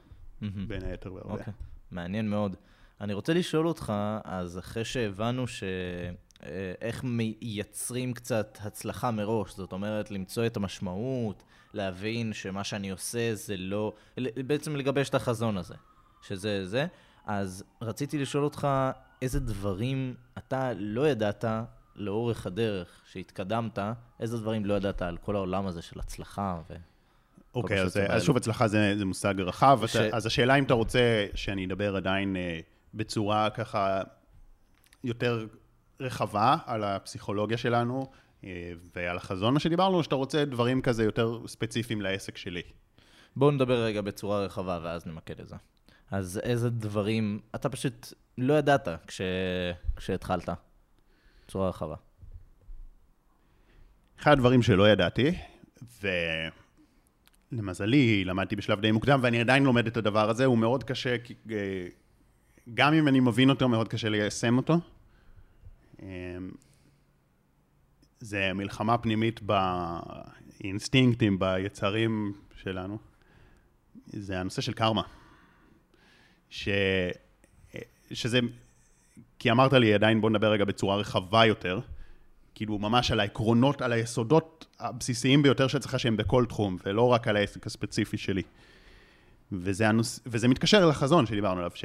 Speaker 1: בין היתר והרבה.
Speaker 2: אוקיי, מעניין מאוד. אני רוצה לשאול אותך, אז אחרי שהבנו ש... אה, איך מייצרים קצת הצלחה מראש, זאת אומרת, למצוא את המשמעות, להבין שמה שאני עושה זה לא... בעצם לגבש את החזון הזה, שזה זה. אז רציתי לשאול אותך, איזה דברים אתה לא ידעת לאורך הדרך שהתקדמת, איזה דברים לא ידעת על כל העולם הזה של הצלחה ו...
Speaker 1: אוקיי,
Speaker 2: כל
Speaker 1: אז, אז. שוב, הצלחה זה, זה מושג רחב,
Speaker 2: ש-
Speaker 1: ש... אז השאלה אם אתה רוצה שאני אדבר עדיין אה, בצורה ככה יותר רחבה על הפסיכולוגיה שלנו אה, ועל החזון, מה שדיברנו, או שאתה רוצה דברים כזה יותר ספציפיים לעסק שלי?
Speaker 2: בואו נדבר רגע בצורה רחבה ואז נמקד את זה. אז איזה דברים, אתה פשוט לא ידעת כש... כשהתחלת, בצורה רחבה.
Speaker 1: אחד הדברים שלא ידעתי, ולמזלי למדתי בשלב די מוקדם, ואני עדיין לומד את הדבר הזה, הוא מאוד קשה, אה, גם אם אני מבין אותו, מאוד קשה ליישם אותו. אה, זה מלחמה פנימית באינסטינקטים, ביצרים שלנו. זה הנושא של קרמה. ש... שזה... כי אמרת לי עדיין, בוא נדבר רגע בצורה רחבה יותר. כאילו ממש על העקרונות, על היסודות הבסיסיים ביותר שצריך שהם בכל תחום, ולא רק על העסק הספציפי שלי. וזה, הנוס... וזה מתקשר לחזון שדיברנו עליו, ש...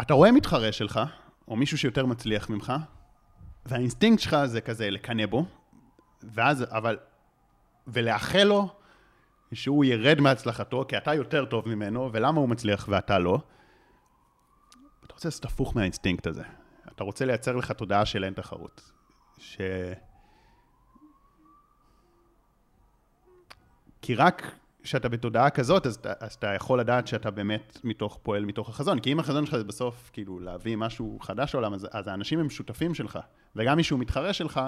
Speaker 1: אתה רואה מתחרה שלך, או מישהו שיותר מצליח ממך, והאינסטינקט שלך זה כזה לקנא בו, ואז, אבל, ולאחל לו שהוא ירד מהצלחתו, כי אתה יותר טוב ממנו, ולמה הוא מצליח ואתה לא. רוצה לעשות הפוך מהאינסטינקט הזה. אתה רוצה לייצר לך תודעה של אין תחרות. ש... כי רק כשאתה בתודעה כזאת, אז, אז אתה יכול לדעת שאתה באמת מתוך, פועל מתוך החזון. כי אם החזון שלך זה בסוף, כאילו, להביא משהו חדש לעולם, אז, אז האנשים הם שותפים שלך. וגם מי שהוא מתחרה שלך,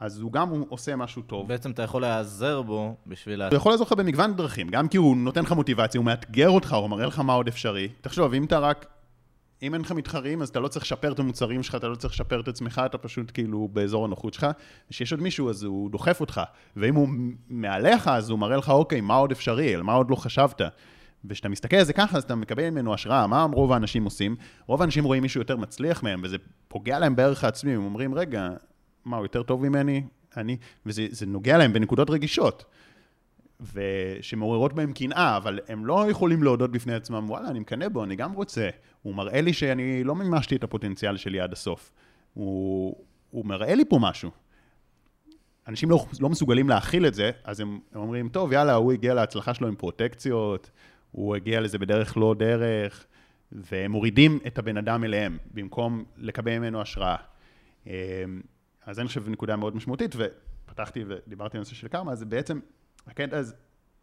Speaker 1: אז הוא גם הוא עושה משהו טוב.
Speaker 2: בעצם אתה יכול להיעזר בו בשביל...
Speaker 1: הוא יכול לעזור לך במגוון דרכים, גם כי הוא נותן לך מוטיבציה, הוא מאתגר אותך, הוא מראה לך מה עוד אפשרי. תחשוב, אם אתה רק אם אין לך מתחרים, אז אתה לא צריך לשפר את המוצרים שלך, אתה לא צריך לשפר את עצמך, אתה פשוט כאילו באזור הנוחות שלך. וכשיש עוד מישהו, אז הוא דוחף אותך. ואם הוא מעליך, אז הוא מראה לך, אוקיי, מה עוד אפשרי, על מה עוד לא חשבת. וכשאתה מסתכל על זה ככה, אז אתה מקבל ממנו השראה. מה רוב האנשים עושים? רוב האנשים רואים מישהו יותר מצליח מהם, וזה פוגע להם בערך העצמי. הם אומרים, רגע, מה, הוא יותר טוב ממני? אני... וזה נוגע להם בנקודות רגישות. ושמעוררות בהם קנאה, אבל הם לא יכולים להודות בפני עצמם, וואלה, אני מקנא בו, אני גם רוצה. הוא מראה לי שאני לא מימשתי את הפוטנציאל שלי עד הסוף. הוא, הוא מראה לי פה משהו. אנשים לא, לא מסוגלים להכיל את זה, אז הם, הם אומרים, טוב, יאללה, הוא הגיע להצלחה שלו עם פרוטקציות, הוא הגיע לזה בדרך לא דרך, והם מורידים את הבן אדם אליהם, במקום לקבל ממנו השראה. אמ, אז אני חושב נקודה מאוד משמעותית, ופתחתי ודיברתי על נושא של קרמה, זה בעצם הקטע הזה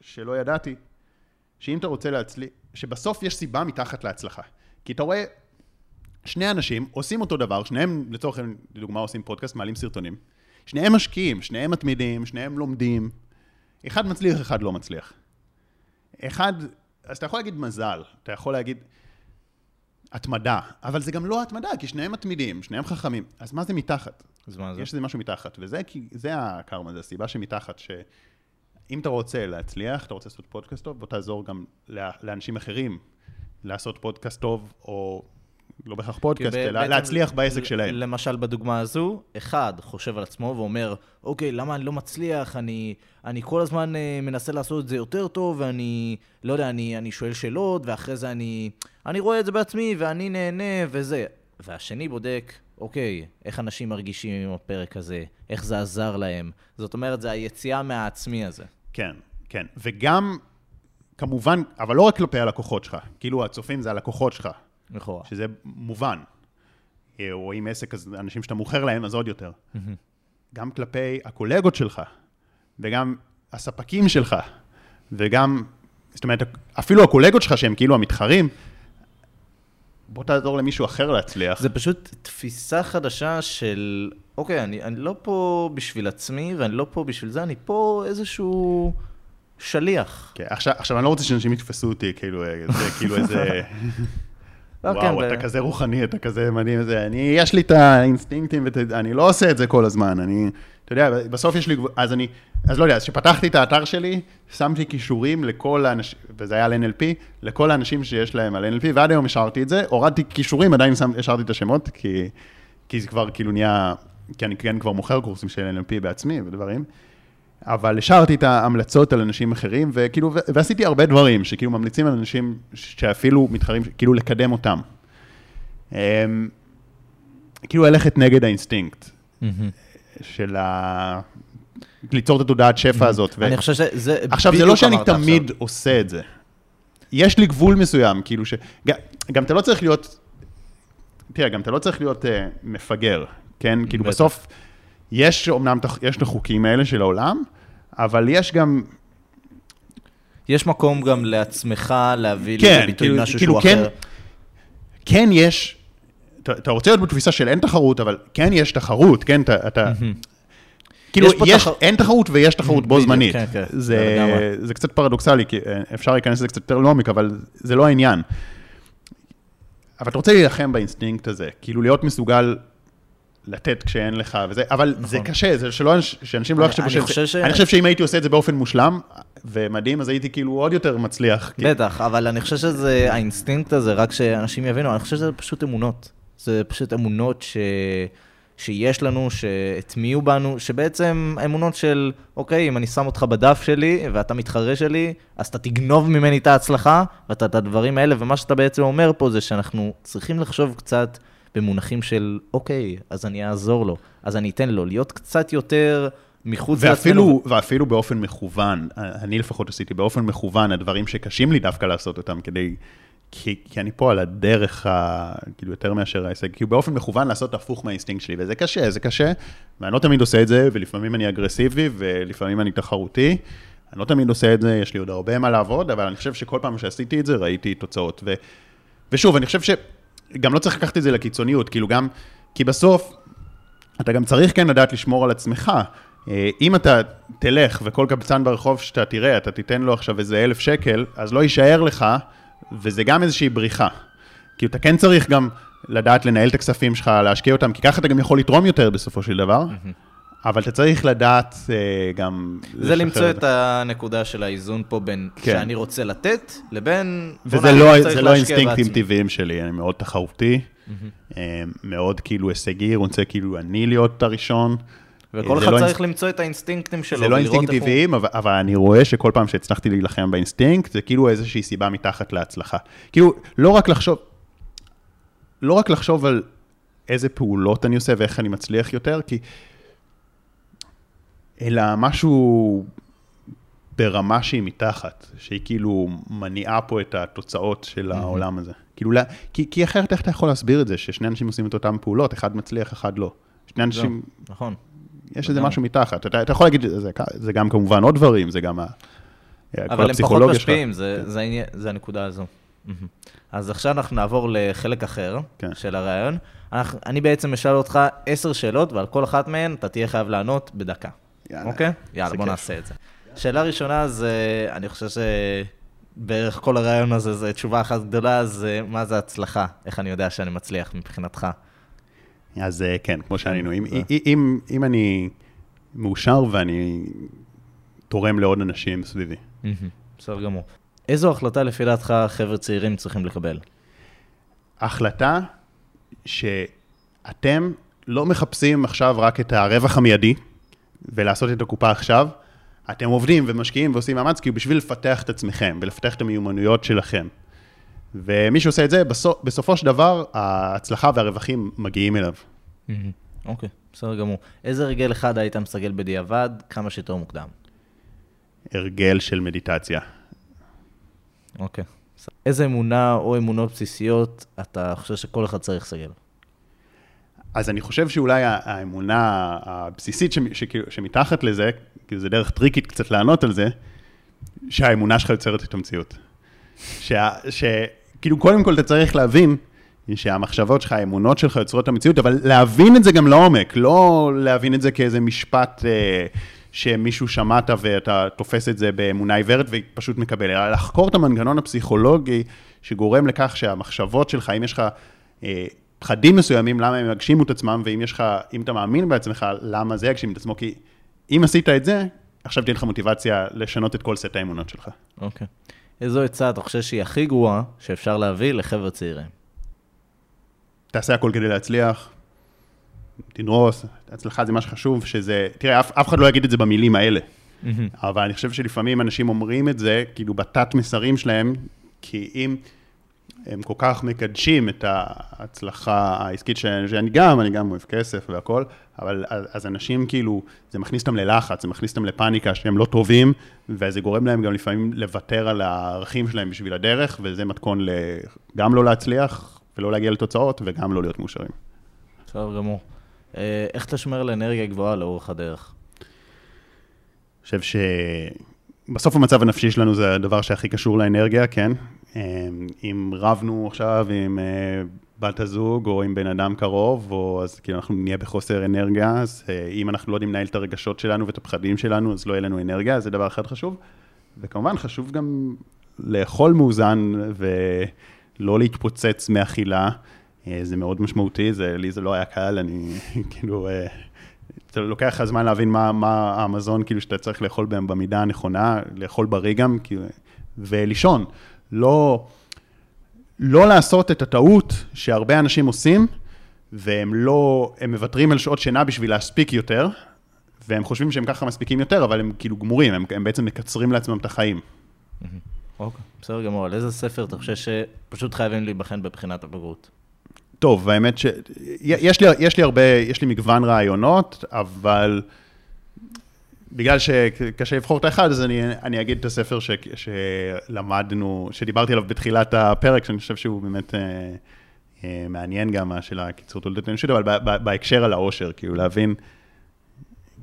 Speaker 1: שלא ידעתי, שאם אתה רוצה להצליח, שבסוף יש סיבה מתחת להצלחה. כי אתה רואה שני אנשים עושים אותו דבר, שניהם לצורך העניין, לדוגמה עושים פודקאסט, מעלים סרטונים. שניהם משקיעים, שניהם מתמידים, שניהם לומדים. אחד מצליח, אחד לא מצליח. אחד, אז אתה יכול להגיד מזל, אתה יכול להגיד התמדה, אבל זה גם לא התמדה, כי שניהם מתמידים, שניהם חכמים. אז מה זה מתחת?
Speaker 2: אז מה זה?
Speaker 1: יש איזה משהו מתחת, וזה כי, זה הקרמה, זה הסיבה שמתחת, ש... אם אתה רוצה להצליח, אתה רוצה לעשות פודקאסט טוב, בוא תעזור גם לאנשים אחרים לעשות פודקאסט טוב, או לא בהכרח פודקאסט, אלא להצליח בעסק שלהם.
Speaker 2: למשל, בדוגמה הזו, אחד חושב על עצמו ואומר, אוקיי, למה אני לא מצליח? אני, אני כל הזמן uh, מנסה לעשות את זה יותר טוב, ואני, לא יודע, אני, אני שואל שאלות, ואחרי זה אני, אני רואה את זה בעצמי, ואני נהנה, וזה. והשני בודק, אוקיי, איך אנשים מרגישים עם הפרק הזה, איך זה עזר להם. זאת אומרת, זה היציאה מהעצמי הזה.
Speaker 1: כן, כן. וגם, כמובן, אבל לא רק כלפי הלקוחות שלך, כאילו הצופים זה הלקוחות שלך.
Speaker 2: לכאורה.
Speaker 1: שזה מובן. או אם עסק, אז אנשים שאתה מוכר להם, אז עוד יותר. גם כלפי הקולגות שלך, וגם הספקים שלך, וגם, זאת אומרת, אפילו הקולגות שלך שהם כאילו המתחרים, בוא תעזור למישהו אחר להצליח.
Speaker 2: זה פשוט תפיסה חדשה של, אוקיי, אני, אני לא פה בשביל עצמי, ואני לא פה בשביל זה, אני פה איזשהו שליח.
Speaker 1: כן, עכשיו, עכשיו אני לא רוצה שאנשים יתפסו אותי, כאילו, זה כאילו איזה... לא, וואו, כן, אתה ב... כזה רוחני, אתה כזה מדהים, זה, אני, יש לי את האינסטינקטים, ואני לא עושה את זה כל הזמן, אני, אתה יודע, בסוף יש לי, אז אני, אז לא יודע, אז כשפתחתי את האתר שלי, שמתי כישורים לכל האנשים, וזה היה על NLP, לכל האנשים שיש להם על NLP, ועד היום השארתי את זה, הורדתי כישורים, עדיין השארתי את השמות, כי, כי זה כבר כאילו נהיה, כי אני כן כבר מוכר קורסים של NLP בעצמי ודברים, אבל השארתי את ההמלצות על אנשים אחרים, וכאילו, ועשיתי הרבה דברים, שכאילו ממליצים על אנשים שאפילו מתחרים, כאילו לקדם אותם. אמ, כאילו ללכת נגד האינסטינקט. Mm-hmm. של ה... ליצור את התודעת שפע הזאת.
Speaker 2: אני חושב שזה...
Speaker 1: עכשיו, זה לא שאני תמיד עושה את זה. יש לי גבול מסוים, כאילו ש... גם אתה לא צריך להיות תראה, גם אתה לא צריך להיות uh, מפגר, כן? כאילו. בסוף, יש אומנם, יש את החוקים האלה של העולם, אבל יש גם,
Speaker 2: יש מקום גם לעצמך להביא
Speaker 1: כן,
Speaker 2: לידי ביטוי
Speaker 1: כאילו-
Speaker 2: משהו
Speaker 1: כאילו
Speaker 2: שהוא
Speaker 1: כן,
Speaker 2: אחר.
Speaker 1: כן יש, אתה, אתה רוצה להיות בתפיסה של אין תחרות, אבל כן יש תחרות, כן? אתה, אתה כאילו,
Speaker 2: יש
Speaker 1: יש,
Speaker 2: תחר-
Speaker 1: אין תחרות ויש תחרות בו זמנית.
Speaker 2: כן, כן,
Speaker 1: זה,
Speaker 2: זה לגמרי.
Speaker 1: זה קצת פרדוקסלי, כי אה, אפשר להיכנס לזה קצת יותר לעומק, אבל זה לא העניין. אבל אתה רוצה להילחם באינסטינקט הזה, כאילו להיות מסוגל לתת כשאין לך וזה, אבל זה
Speaker 2: נכון.
Speaker 1: קשה, זה שלא, אנש- שאנשים לא יחשבו
Speaker 2: אני
Speaker 1: שזה-
Speaker 2: חושב ש-
Speaker 1: אני חושב שאם הייתי עושה את זה באופן מושלם ומדהים, אז הייתי כאילו עוד יותר מצליח. כי-
Speaker 2: בטח, אבל אני חושב שזה, האינסטינקט הזה, רק שאנשים יבינו, אני חושב שזה פשוט אמונות. זה פשוט אמונות ש... שיש לנו, שהטמיעו בנו, שבעצם אמונות של, אוקיי, אם אני שם אותך בדף שלי ואתה מתחרה שלי, אז אתה תגנוב ממני את ההצלחה, ואתה את הדברים האלה, ומה שאתה בעצם אומר פה זה שאנחנו צריכים לחשוב קצת במונחים של, אוקיי, אז אני אעזור לו, אז אני אתן לו, להיות קצת יותר מחוץ
Speaker 1: ואפילו, ואפילו באופן מכוון, אני לפחות עשיתי באופן מכוון, הדברים שקשים לי דווקא לעשות אותם כדי, כי, כי אני פה על הדרך, ה, כאילו יותר מאשר ההישג, כאילו באופן מכוון לעשות הפוך מהאינסטינקט שלי, וזה קשה, זה קשה, ואני לא תמיד עושה את זה, ולפעמים אני אגרסיבי, ולפעמים אני תחרותי, אני לא תמיד עושה את זה, יש לי עוד הרבה מה לעבוד, אבל אני חושב שכל פעם שעשיתי את זה, ראיתי תוצאות. ו, ושוב, אני חושב שגם לא צריך לקחת את זה לקיצוניות, כאילו גם, כי בסוף, אתה גם צריך כן לדעת לשמור על עצמך. אה, אם אתה תלך וכל קבצן ברחוב שאתה תראה, אתה תיתן לו עכשיו איזה אלף שקל, אז לא יישאר לך, וזה גם איזושהי בריחה. כי אתה כן צריך גם לדעת לנהל את הכספים שלך, להשקיע אותם, כי ככה אתה גם יכול לתרום יותר בסופו של דבר, אבל אתה צריך לדעת אה, גם...
Speaker 2: זה למצוא
Speaker 1: זה.
Speaker 2: את הנקודה של האיזון פה בין
Speaker 1: כן.
Speaker 2: שאני רוצה לתת, לבין...
Speaker 1: וזה לא, זה לא אינסטינקטים. טבעיים שלי, אני מאוד תחרותי, אה, מאוד כאילו הישגי, רוצה כאילו אני להיות הראשון.
Speaker 2: וכל
Speaker 1: זה
Speaker 2: אחד
Speaker 1: לא
Speaker 2: צריך למצוא את האינסטינקטים שלו,
Speaker 1: זה לא אינסטינקט
Speaker 2: איך הוא-
Speaker 1: טבעיים, אבל, אבל אני רואה שכל פעם שהצלחתי להילחם באינסטינקט, זה כאילו איזושהי סיבה מתחת להצלחה. כאילו, לא רק לחשוב, לא רק לחשוב על איזה פעולות אני עושה ואיך אני מצליח יותר, כי... אלא משהו ברמה שהיא מתחת, שהיא כאילו מניעה פה את התוצאות של העולם הזה. כאילו, כי, כי אחרת איך אתה יכול להסביר את זה, ששני אנשים עושים את אותן פעולות, אחד מצליח, אחד לא. שני אנשים,
Speaker 2: נכון.
Speaker 1: יש איזה. משהו מתחת. אתה, אתה יכול להגיד, זה, זה גם כמובן עוד דברים, זה גם ה, כל
Speaker 2: אבל הם פחות. משפיעים, זה, זה, העניין- זה הנקודה הזו. אז עכשיו אנחנו נעבור לחלק אחר
Speaker 1: כן.
Speaker 2: של הרעיון. אני בעצם אשאל אותך עשר שאלות, ועל כל אחת מהן אתה תהיה חייב לענות בדקה.
Speaker 1: יאללה,
Speaker 2: אוקיי? יאללה,
Speaker 1: זה
Speaker 2: בוא
Speaker 1: כיף.
Speaker 2: נעשה את זה. שאלה ראשונה זה, אני חושב שבערך כל הרעיון הזה זה תשובה אחת גדולה, זה מה זה הצלחה? איך אני יודע שאני מצליח מבחינתך?
Speaker 1: אז אה, כן, כמו שענינו, אם. אם, אם אני מאושר ואני תורם לעוד אנשים סביבי.
Speaker 2: בסדר גמור. איזו החלטה לפי דעתך חבר'ה צעירים צריכים לקבל?
Speaker 1: החלטה שאתם לא מחפשים עכשיו רק את הרווח המיידי ולעשות את הקופה עכשיו, אתם עובדים ומשקיעים ועושים מאמץ כאילו בשביל לפתח את עצמכם ולפתח את המיומנויות שלכם. ומי שעושה את זה, בסוף, בסופו של דבר, ההצלחה והרווחים מגיעים אליו.
Speaker 2: מהמם. אוקיי, בסדר גמור. איזה רגל אחד היית מסגל בדיעבד כמה שיותר מוקדם?
Speaker 1: הרגל של מדיטציה.
Speaker 2: אוקיי. איזה אמונה או אמונות בסיסיות אתה חושב שכל אחד צריך לסגל?
Speaker 1: אז אני חושב שאולי האמונה הבסיסית שמתחת לזה, כאילו זה דרך טריקית קצת לענות על זה, שהאמונה שלך יוצרת את המציאות. שכאילו קודם כל אתה צריך להבין שהמחשבות שלך, האמונות שלך יוצרות את המציאות, אבל להבין את זה גם לעומק, לא להבין את זה כאיזה משפט אה, שמישהו שמעת ואתה תופס את זה באמונה עיוורת ופשוט מקבל, אלא לחקור את המנגנון הפסיכולוגי שגורם לכך שהמחשבות שלך, אם יש לך אה, פחדים מסוימים, למה הם יגשימו את עצמם, ואם יש לך, אם אתה מאמין בעצמך, למה זה יגשים את עצמו, כי אם עשית את זה, עכשיו תהיה לך מוטיבציה לשנות את כל סט האמונות שלך.
Speaker 2: אוקיי. איזו עצה אתה חושב שהיא הכי גרועה שאפשר להביא לחבר'ה צעירים?
Speaker 1: תעשה הכל כדי להצליח, תדרוס, הצלחה זה מה שחשוב, שזה, תראה, אף, אף אחד לא יגיד את זה במילים האלה, אבל אני חושב שלפעמים אנשים אומרים את זה, כאילו בתת מסרים שלהם, כי אם הם כל כך מקדשים את ההצלחה העסקית ש- שאני גם, אני גם אוהב כסף והכל, אבל אז, אנשים כאילו, זה מכניס אותם ללחץ, זה מכניס אותם לפאניקה שהם לא טובים, וזה גורם להם גם לפעמים לוותר על הערכים שלהם בשביל הדרך, וזה מתכון ל... גם לא להצליח, ולא להגיע לתוצאות, וגם לא להיות מאושרים.
Speaker 2: בסדר גמור. אה, איך אתה שומר על אנרגיה גבוהה לאורך הדרך?
Speaker 1: אני חושב שבסוף המצב הנפשי שלנו זה הדבר שהכי קשור לאנרגיה, כן? אה, אם רבנו עכשיו עם אה, בת הזוג או עם בן אדם קרוב, או אז כאילו אנחנו נהיה בחוסר אנרגיה, אז אם אנחנו לא יודעים לנהל את הרגשות שלנו ואת הפחדים שלנו, אז לא יהיה לנו אנרגיה, זה דבר אחד חשוב. וכמובן חשוב גם לאכול מאוזן ולא להתפוצץ מאכילה. זה מאוד משמעותי, זה, לי זה לא היה קל, אני כאילו, זה לוקח לך זמן להבין מה, מה המזון כאילו שאתה צריך לאכול במידה הנכונה, לאכול בריא גם, כאילו, ולישון. לא, לא לעשות את הטעות שהרבה אנשים עושים, והם לא, הם מוותרים על שעות שינה בשביל להספיק יותר, והם חושבים שהם ככה מספיקים יותר, אבל הם כאילו גמורים, הם, הם בעצם מקצרים לעצמם את החיים.
Speaker 2: אוקיי, בסדר גמור. על איזה ספר אתה חושב שפשוט חייבים להיבחן בבחינת הבגרות?
Speaker 1: טוב, האמת ש... יש לי, יש לי הרבה, יש לי מגוון רעיונות, אבל בגלל שקשה לבחור את האחד, אז אני, אני אגיד את הספר ש, שלמדנו, שדיברתי עליו בתחילת הפרק, שאני חושב שהוא באמת אה, אה, מעניין גם, של הקיצור תולדות האנושית, אבל ב, ב, בהקשר על העושר, כאילו להבין,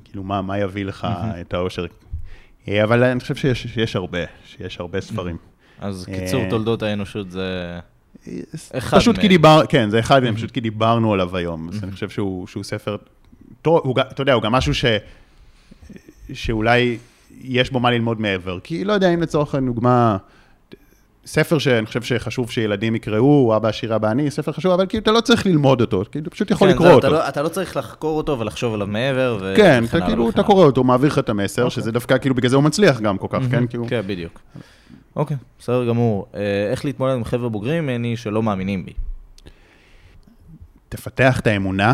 Speaker 1: כאילו מה, מה יביא לך mm-hmm. את העושר. אה, אבל אני חושב שיש, שיש הרבה, שיש הרבה ספרים.
Speaker 2: אז קיצור אה, תולדות האנושות זה...
Speaker 1: אחד פשוט מהם. כי דיבר, כן, זה אחד מהם, פשוט כי דיברנו עליו היום. אז אני חושב שהוא, שהוא ספר, טוב, הוא, אתה יודע, הוא גם משהו ש, שאולי יש בו מה ללמוד מעבר. כי לא יודע אם לצורך הדוגמה, ספר שאני חושב שחשוב שילדים יקראו, אבא עשיר אבא אני, ספר חשוב, אבל כאילו אתה לא צריך ללמוד אותו, כאילו אתה פשוט יכול כן, לקרוא זה, אותו.
Speaker 2: אתה לא, אתה לא צריך לחקור אותו ולחשוב עליו מעבר.
Speaker 1: ו... כן, אתה כאילו, אתה קורא אותו, מעביר לך את המסר, okay. אוקיי. שזה דווקא כאילו בגלל זה הוא מצליח גם כל כך, mm-hmm. כן? כאילו...
Speaker 2: כן, בדיוק. אוקיי, בסדר גמור. אה, איך להתמודד עם חבר'ה בוגרים ממני שלא מאמינים בי?
Speaker 1: תפתח את האמונה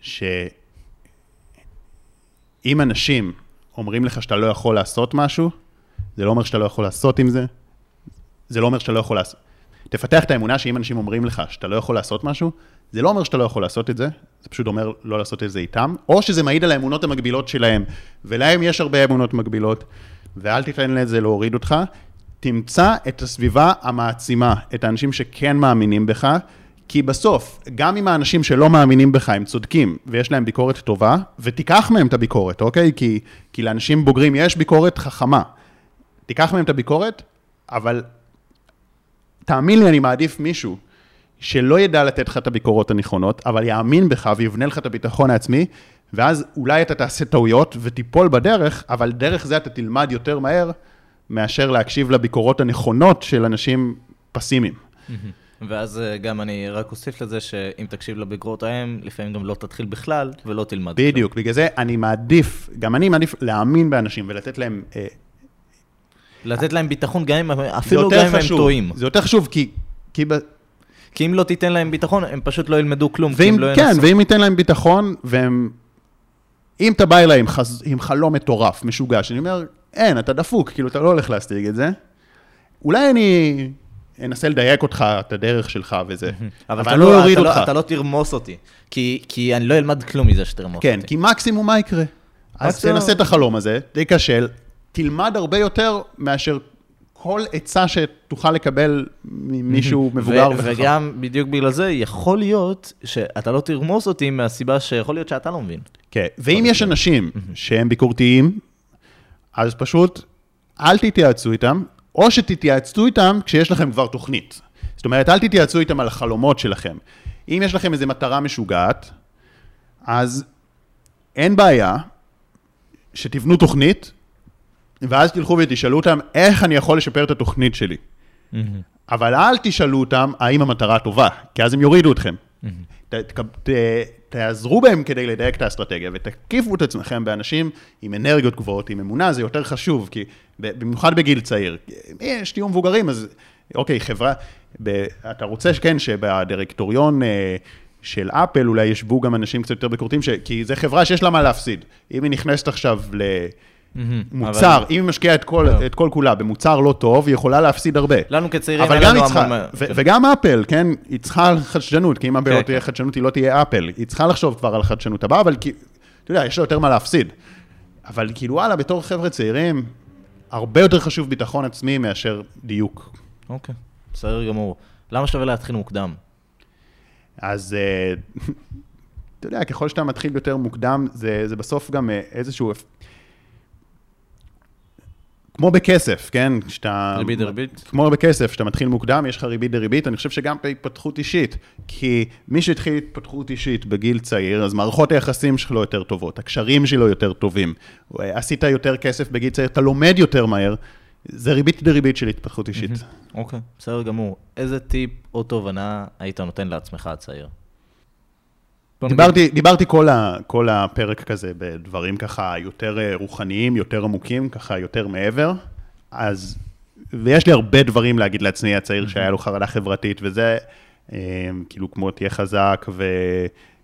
Speaker 1: שאם אנשים אומרים לך שאתה לא יכול לעשות משהו, זה לא אומר שאתה לא יכול לעשות עם זה, זה לא אומר שאתה לא יכול לעשות. תפתח את האמונה שאם אנשים אומרים לך שאתה לא יכול לעשות משהו, זה לא אומר שאתה לא יכול לעשות את זה, זה פשוט אומר לא לעשות את זה איתם, או שזה מעיד על האמונות המקבילות שלהם, ולהם יש הרבה אמונות מקבילות, ואל תיתן לזה להוריד אותך, תמצא את הסביבה המעצימה, את האנשים שכן מאמינים בך, כי בסוף, גם אם האנשים שלא מאמינים בך הם צודקים ויש להם ביקורת טובה, ותיקח מהם את הביקורת, אוקיי? כי, כי לאנשים בוגרים יש ביקורת חכמה. תיקח מהם את הביקורת, אבל תאמין לי, אני מעדיף מישהו שלא ידע לתת לך את הביקורות הנכונות, אבל יאמין בך ויבנה לך את הביטחון העצמי, ואז אולי אתה תעשה טעויות ותיפול בדרך, אבל דרך זה אתה תלמד יותר מהר מאשר להקשיב לביקורות הנכונות של אנשים פסימיים.
Speaker 2: ואז אה, גם אני רק אוסיף לזה שאם תקשיב לביקורות ההם, לפעמים גם לא תתחיל בכלל ולא תלמד.
Speaker 1: בדיוק, בגלל זה אני מעדיף, גם אני מעדיף להאמין באנשים ולתת להם... אה,
Speaker 2: לתת להם ביטחון, גם אם, אפילו גם אם הם טועים.
Speaker 1: זה יותר חשוב, כי... כי.
Speaker 2: כי אם לא תיתן להם ביטחון, הם פשוט לא ילמדו כלום,
Speaker 1: ואם,
Speaker 2: לא
Speaker 1: כן, ינסו. ואם ייתן להם ביטחון, והם... אם אתה בא אליי עם, חז... עם חלום מטורף, משוגע, שאני אומר, אין, אתה דפוק, כאילו, אתה לא הולך להשיג את זה. אולי אני אנסה לדייק אותך, את הדרך שלך וזה,
Speaker 2: אבל, אבל אני לא אוריד לא- אותך. לא, אתה לא תרמוס אותי, כי, כי אני לא אלמד כלום מזה שתרמוס
Speaker 1: כן,
Speaker 2: אותי.
Speaker 1: כן, כי מקסימום מה יקרה? אז תנסה את החלום הזה, תיכשל, תלמד הרבה יותר מאשר כל עצה שתוכל לקבל ממישהו מבוגר וחכם.
Speaker 2: וגם, בדיוק בגלל זה, יכול להיות שאתה לא תרמוס אותי מהסיבה שיכול להיות שאתה לא מבין.
Speaker 1: כן, ואם יש אנשים שהם ביקורתיים, אז פשוט אל תתייעצו איתם, או שתתייעצו איתם כשיש לכם כבר תוכנית. זאת אומרת, אל תתייעצו איתם על החלומות שלכם. אם יש לכם איזו מטרה משוגעת, אז אין בעיה שתבנו תוכנית, ואז תלכו ותשאלו אותם איך אני יכול לשפר את התוכנית שלי. Mm-hmm. אבל אל תשאלו אותם האם המטרה טובה, כי אז הם יורידו אתכם. Mm-hmm. תעזרו בהם כדי לדייק את האסטרטגיה, ותקיפו את עצמכם באנשים עם אנרגיות גבוהות, עם אמונה, זה יותר חשוב, כי במיוחד בגיל צעיר. יש תהיו מבוגרים, אז אוקיי, חברה, ב, אתה רוצה, כן, שבדירקטוריון אה, של אפל אולי ישבו גם אנשים קצת יותר ביקורתיים, כי זו חברה שיש לה מה להפסיד. אם היא נכנסת עכשיו ל... מוצר, אבל... אם היא משקיעה את כל. את כל כולה במוצר לא טוב, היא יכולה להפסיד הרבה.
Speaker 2: לנו כצעירים אין לנו
Speaker 1: המון... ו- כן. וגם אפל, כן, היא צריכה חדשנות, כי אם אפל כן, לא תהיה כן. חדשנות, היא לא תהיה אפל. היא צריכה לחשוב כבר על החדשנות הבאה, אבל כי, אתה יודע, יש לה יותר מה להפסיד. אבל כאילו, וואלה, בתור חבר'ה צעירים, הרבה יותר חשוב ביטחון עצמי מאשר דיוק.
Speaker 2: אוקיי, בסדר גמור. למה שווה להתחיל מוקדם?
Speaker 1: אז אה, אתה יודע, ככל שאתה מתחיל יותר מוקדם, זה, זה בסוף גם אה, איזשהו... כמו בכסף, כן? שאתה...
Speaker 2: ריבית דריבית?
Speaker 1: כמו בכסף, כשאתה מתחיל מוקדם, יש לך ריבית דריבית, אני חושב שגם בהתפתחות אישית. כי מי שהתחיל התפתחות אישית בגיל צעיר, אז מערכות היחסים שלו יותר טובות, הקשרים שלו יותר טובים, עשית יותר כסף בגיל צעיר, אתה לומד יותר מהר, זה ריבית דריבית של התפתחות אישית.
Speaker 2: אוקיי, בסדר גמור. איזה טיפ או תובנה היית נותן לעצמך הצעיר? נגיד-
Speaker 1: דיברתי, דיברתי כל, ה, כל הפרק כזה בדברים ככה יותר אה, רוחניים, יותר עמוקים, ככה יותר מעבר, אז, ויש לי הרבה דברים להגיד לעצמי הצעיר שהיה לו חרדה חברתית, וזה אה, כאילו כמו תהיה חזק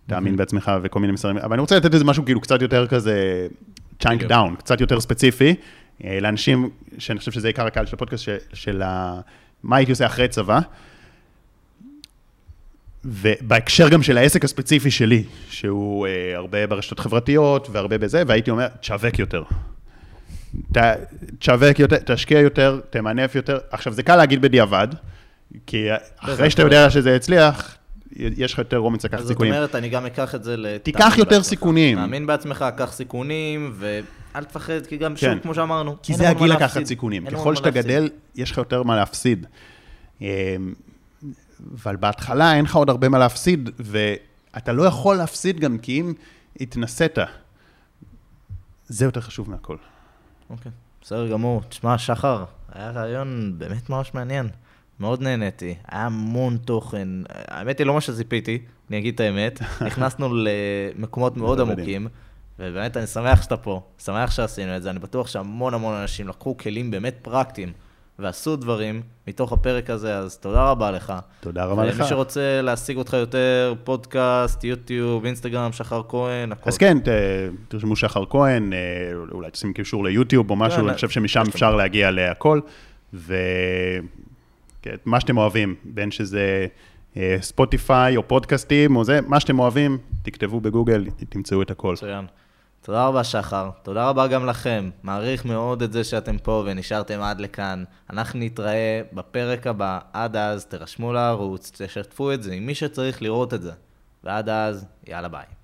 Speaker 1: ותאמין בעצמך וכל מיני מסרים, אבל אני רוצה לתת איזה משהו כאילו קצת יותר כזה
Speaker 2: בדיוק.
Speaker 1: דאון, קצת יותר ספציפי, אה, לאנשים שאני חושב שזה עיקר הקהל של הפודקאסט, של, של ה, מה הייתי עושה אחרי צבא. ובהקשר גם של העסק הספציפי שלי, שהוא אה, הרבה ברשתות חברתיות והרבה בזה, והייתי אומר, תשווק יותר. ת, תשווק יותר, תשקיע יותר, תמנף יותר. עכשיו, זה קל להגיד בדיעבד, כי אחרי שאתה יודע שזה יצליח, יש לך יותר אומץ לקחת
Speaker 2: אז זאת
Speaker 1: סיכונים.
Speaker 2: אומרת, אני גם אקח את זה ל...
Speaker 1: תיקח יותר
Speaker 2: בעצמך.
Speaker 1: סיכונים.
Speaker 2: תאמין בעצמך, קח סיכונים, ואל תפחד, כי גם,
Speaker 1: כן.
Speaker 2: שוב, כמו שאמרנו,
Speaker 1: כי זה הגיל לקחת. סיכונים. ככל שאתה. גדל, יש לך יותר מה להפסיד. אבל בהתחלה אין לך עוד הרבה מה להפסיד, ואתה לא יכול להפסיד גם כי אם התנסית, זה יותר חשוב מהכל.
Speaker 2: אוקיי, בסדר גמור. תשמע, שחר, היה רעיון באמת ממש מעניין. מאוד נהניתי, היה המון תוכן. האמת היא, לא מה שציפיתי, אני אגיד את האמת. נכנסנו למקומות מאוד. עמוקים, ובאמת אני שמח שאתה פה, שמח שעשינו את זה. אני בטוח שהמון המון אנשים לקחו כלים באמת פרקטיים ועשו דברים מתוך הפרק הזה, אז תודה רבה לך.
Speaker 1: תודה רבה לך.
Speaker 2: ומי שרוצה להשיג אותך יותר, פודקאסט, יוטיוב, אינסטגרם, שחר כהן, הכל.
Speaker 1: אז כן, ת, תרשמו שחר כהן, אה, אולי תשים קישור ליוטיוב או משהו,
Speaker 2: כן,
Speaker 1: אני חושב שמשם אפשר להגיע להכל. ומה שאתם אוהבים, בין שזה אה, ספוטיפיי או פודקאסטים או זה, מה שאתם אוהבים, תכתבו בגוגל, תמצאו את הכל.
Speaker 2: מצוין. תודה רבה, שחר. תודה רבה גם לכם. מעריך מאוד את זה שאתם פה ונשארתם עד לכאן. אנחנו נתראה בפרק הבא. עד אז, תירשמו לערוץ, תשתפו את זה עם מי שצריך לראות את זה. ועד אז, יאללה ביי.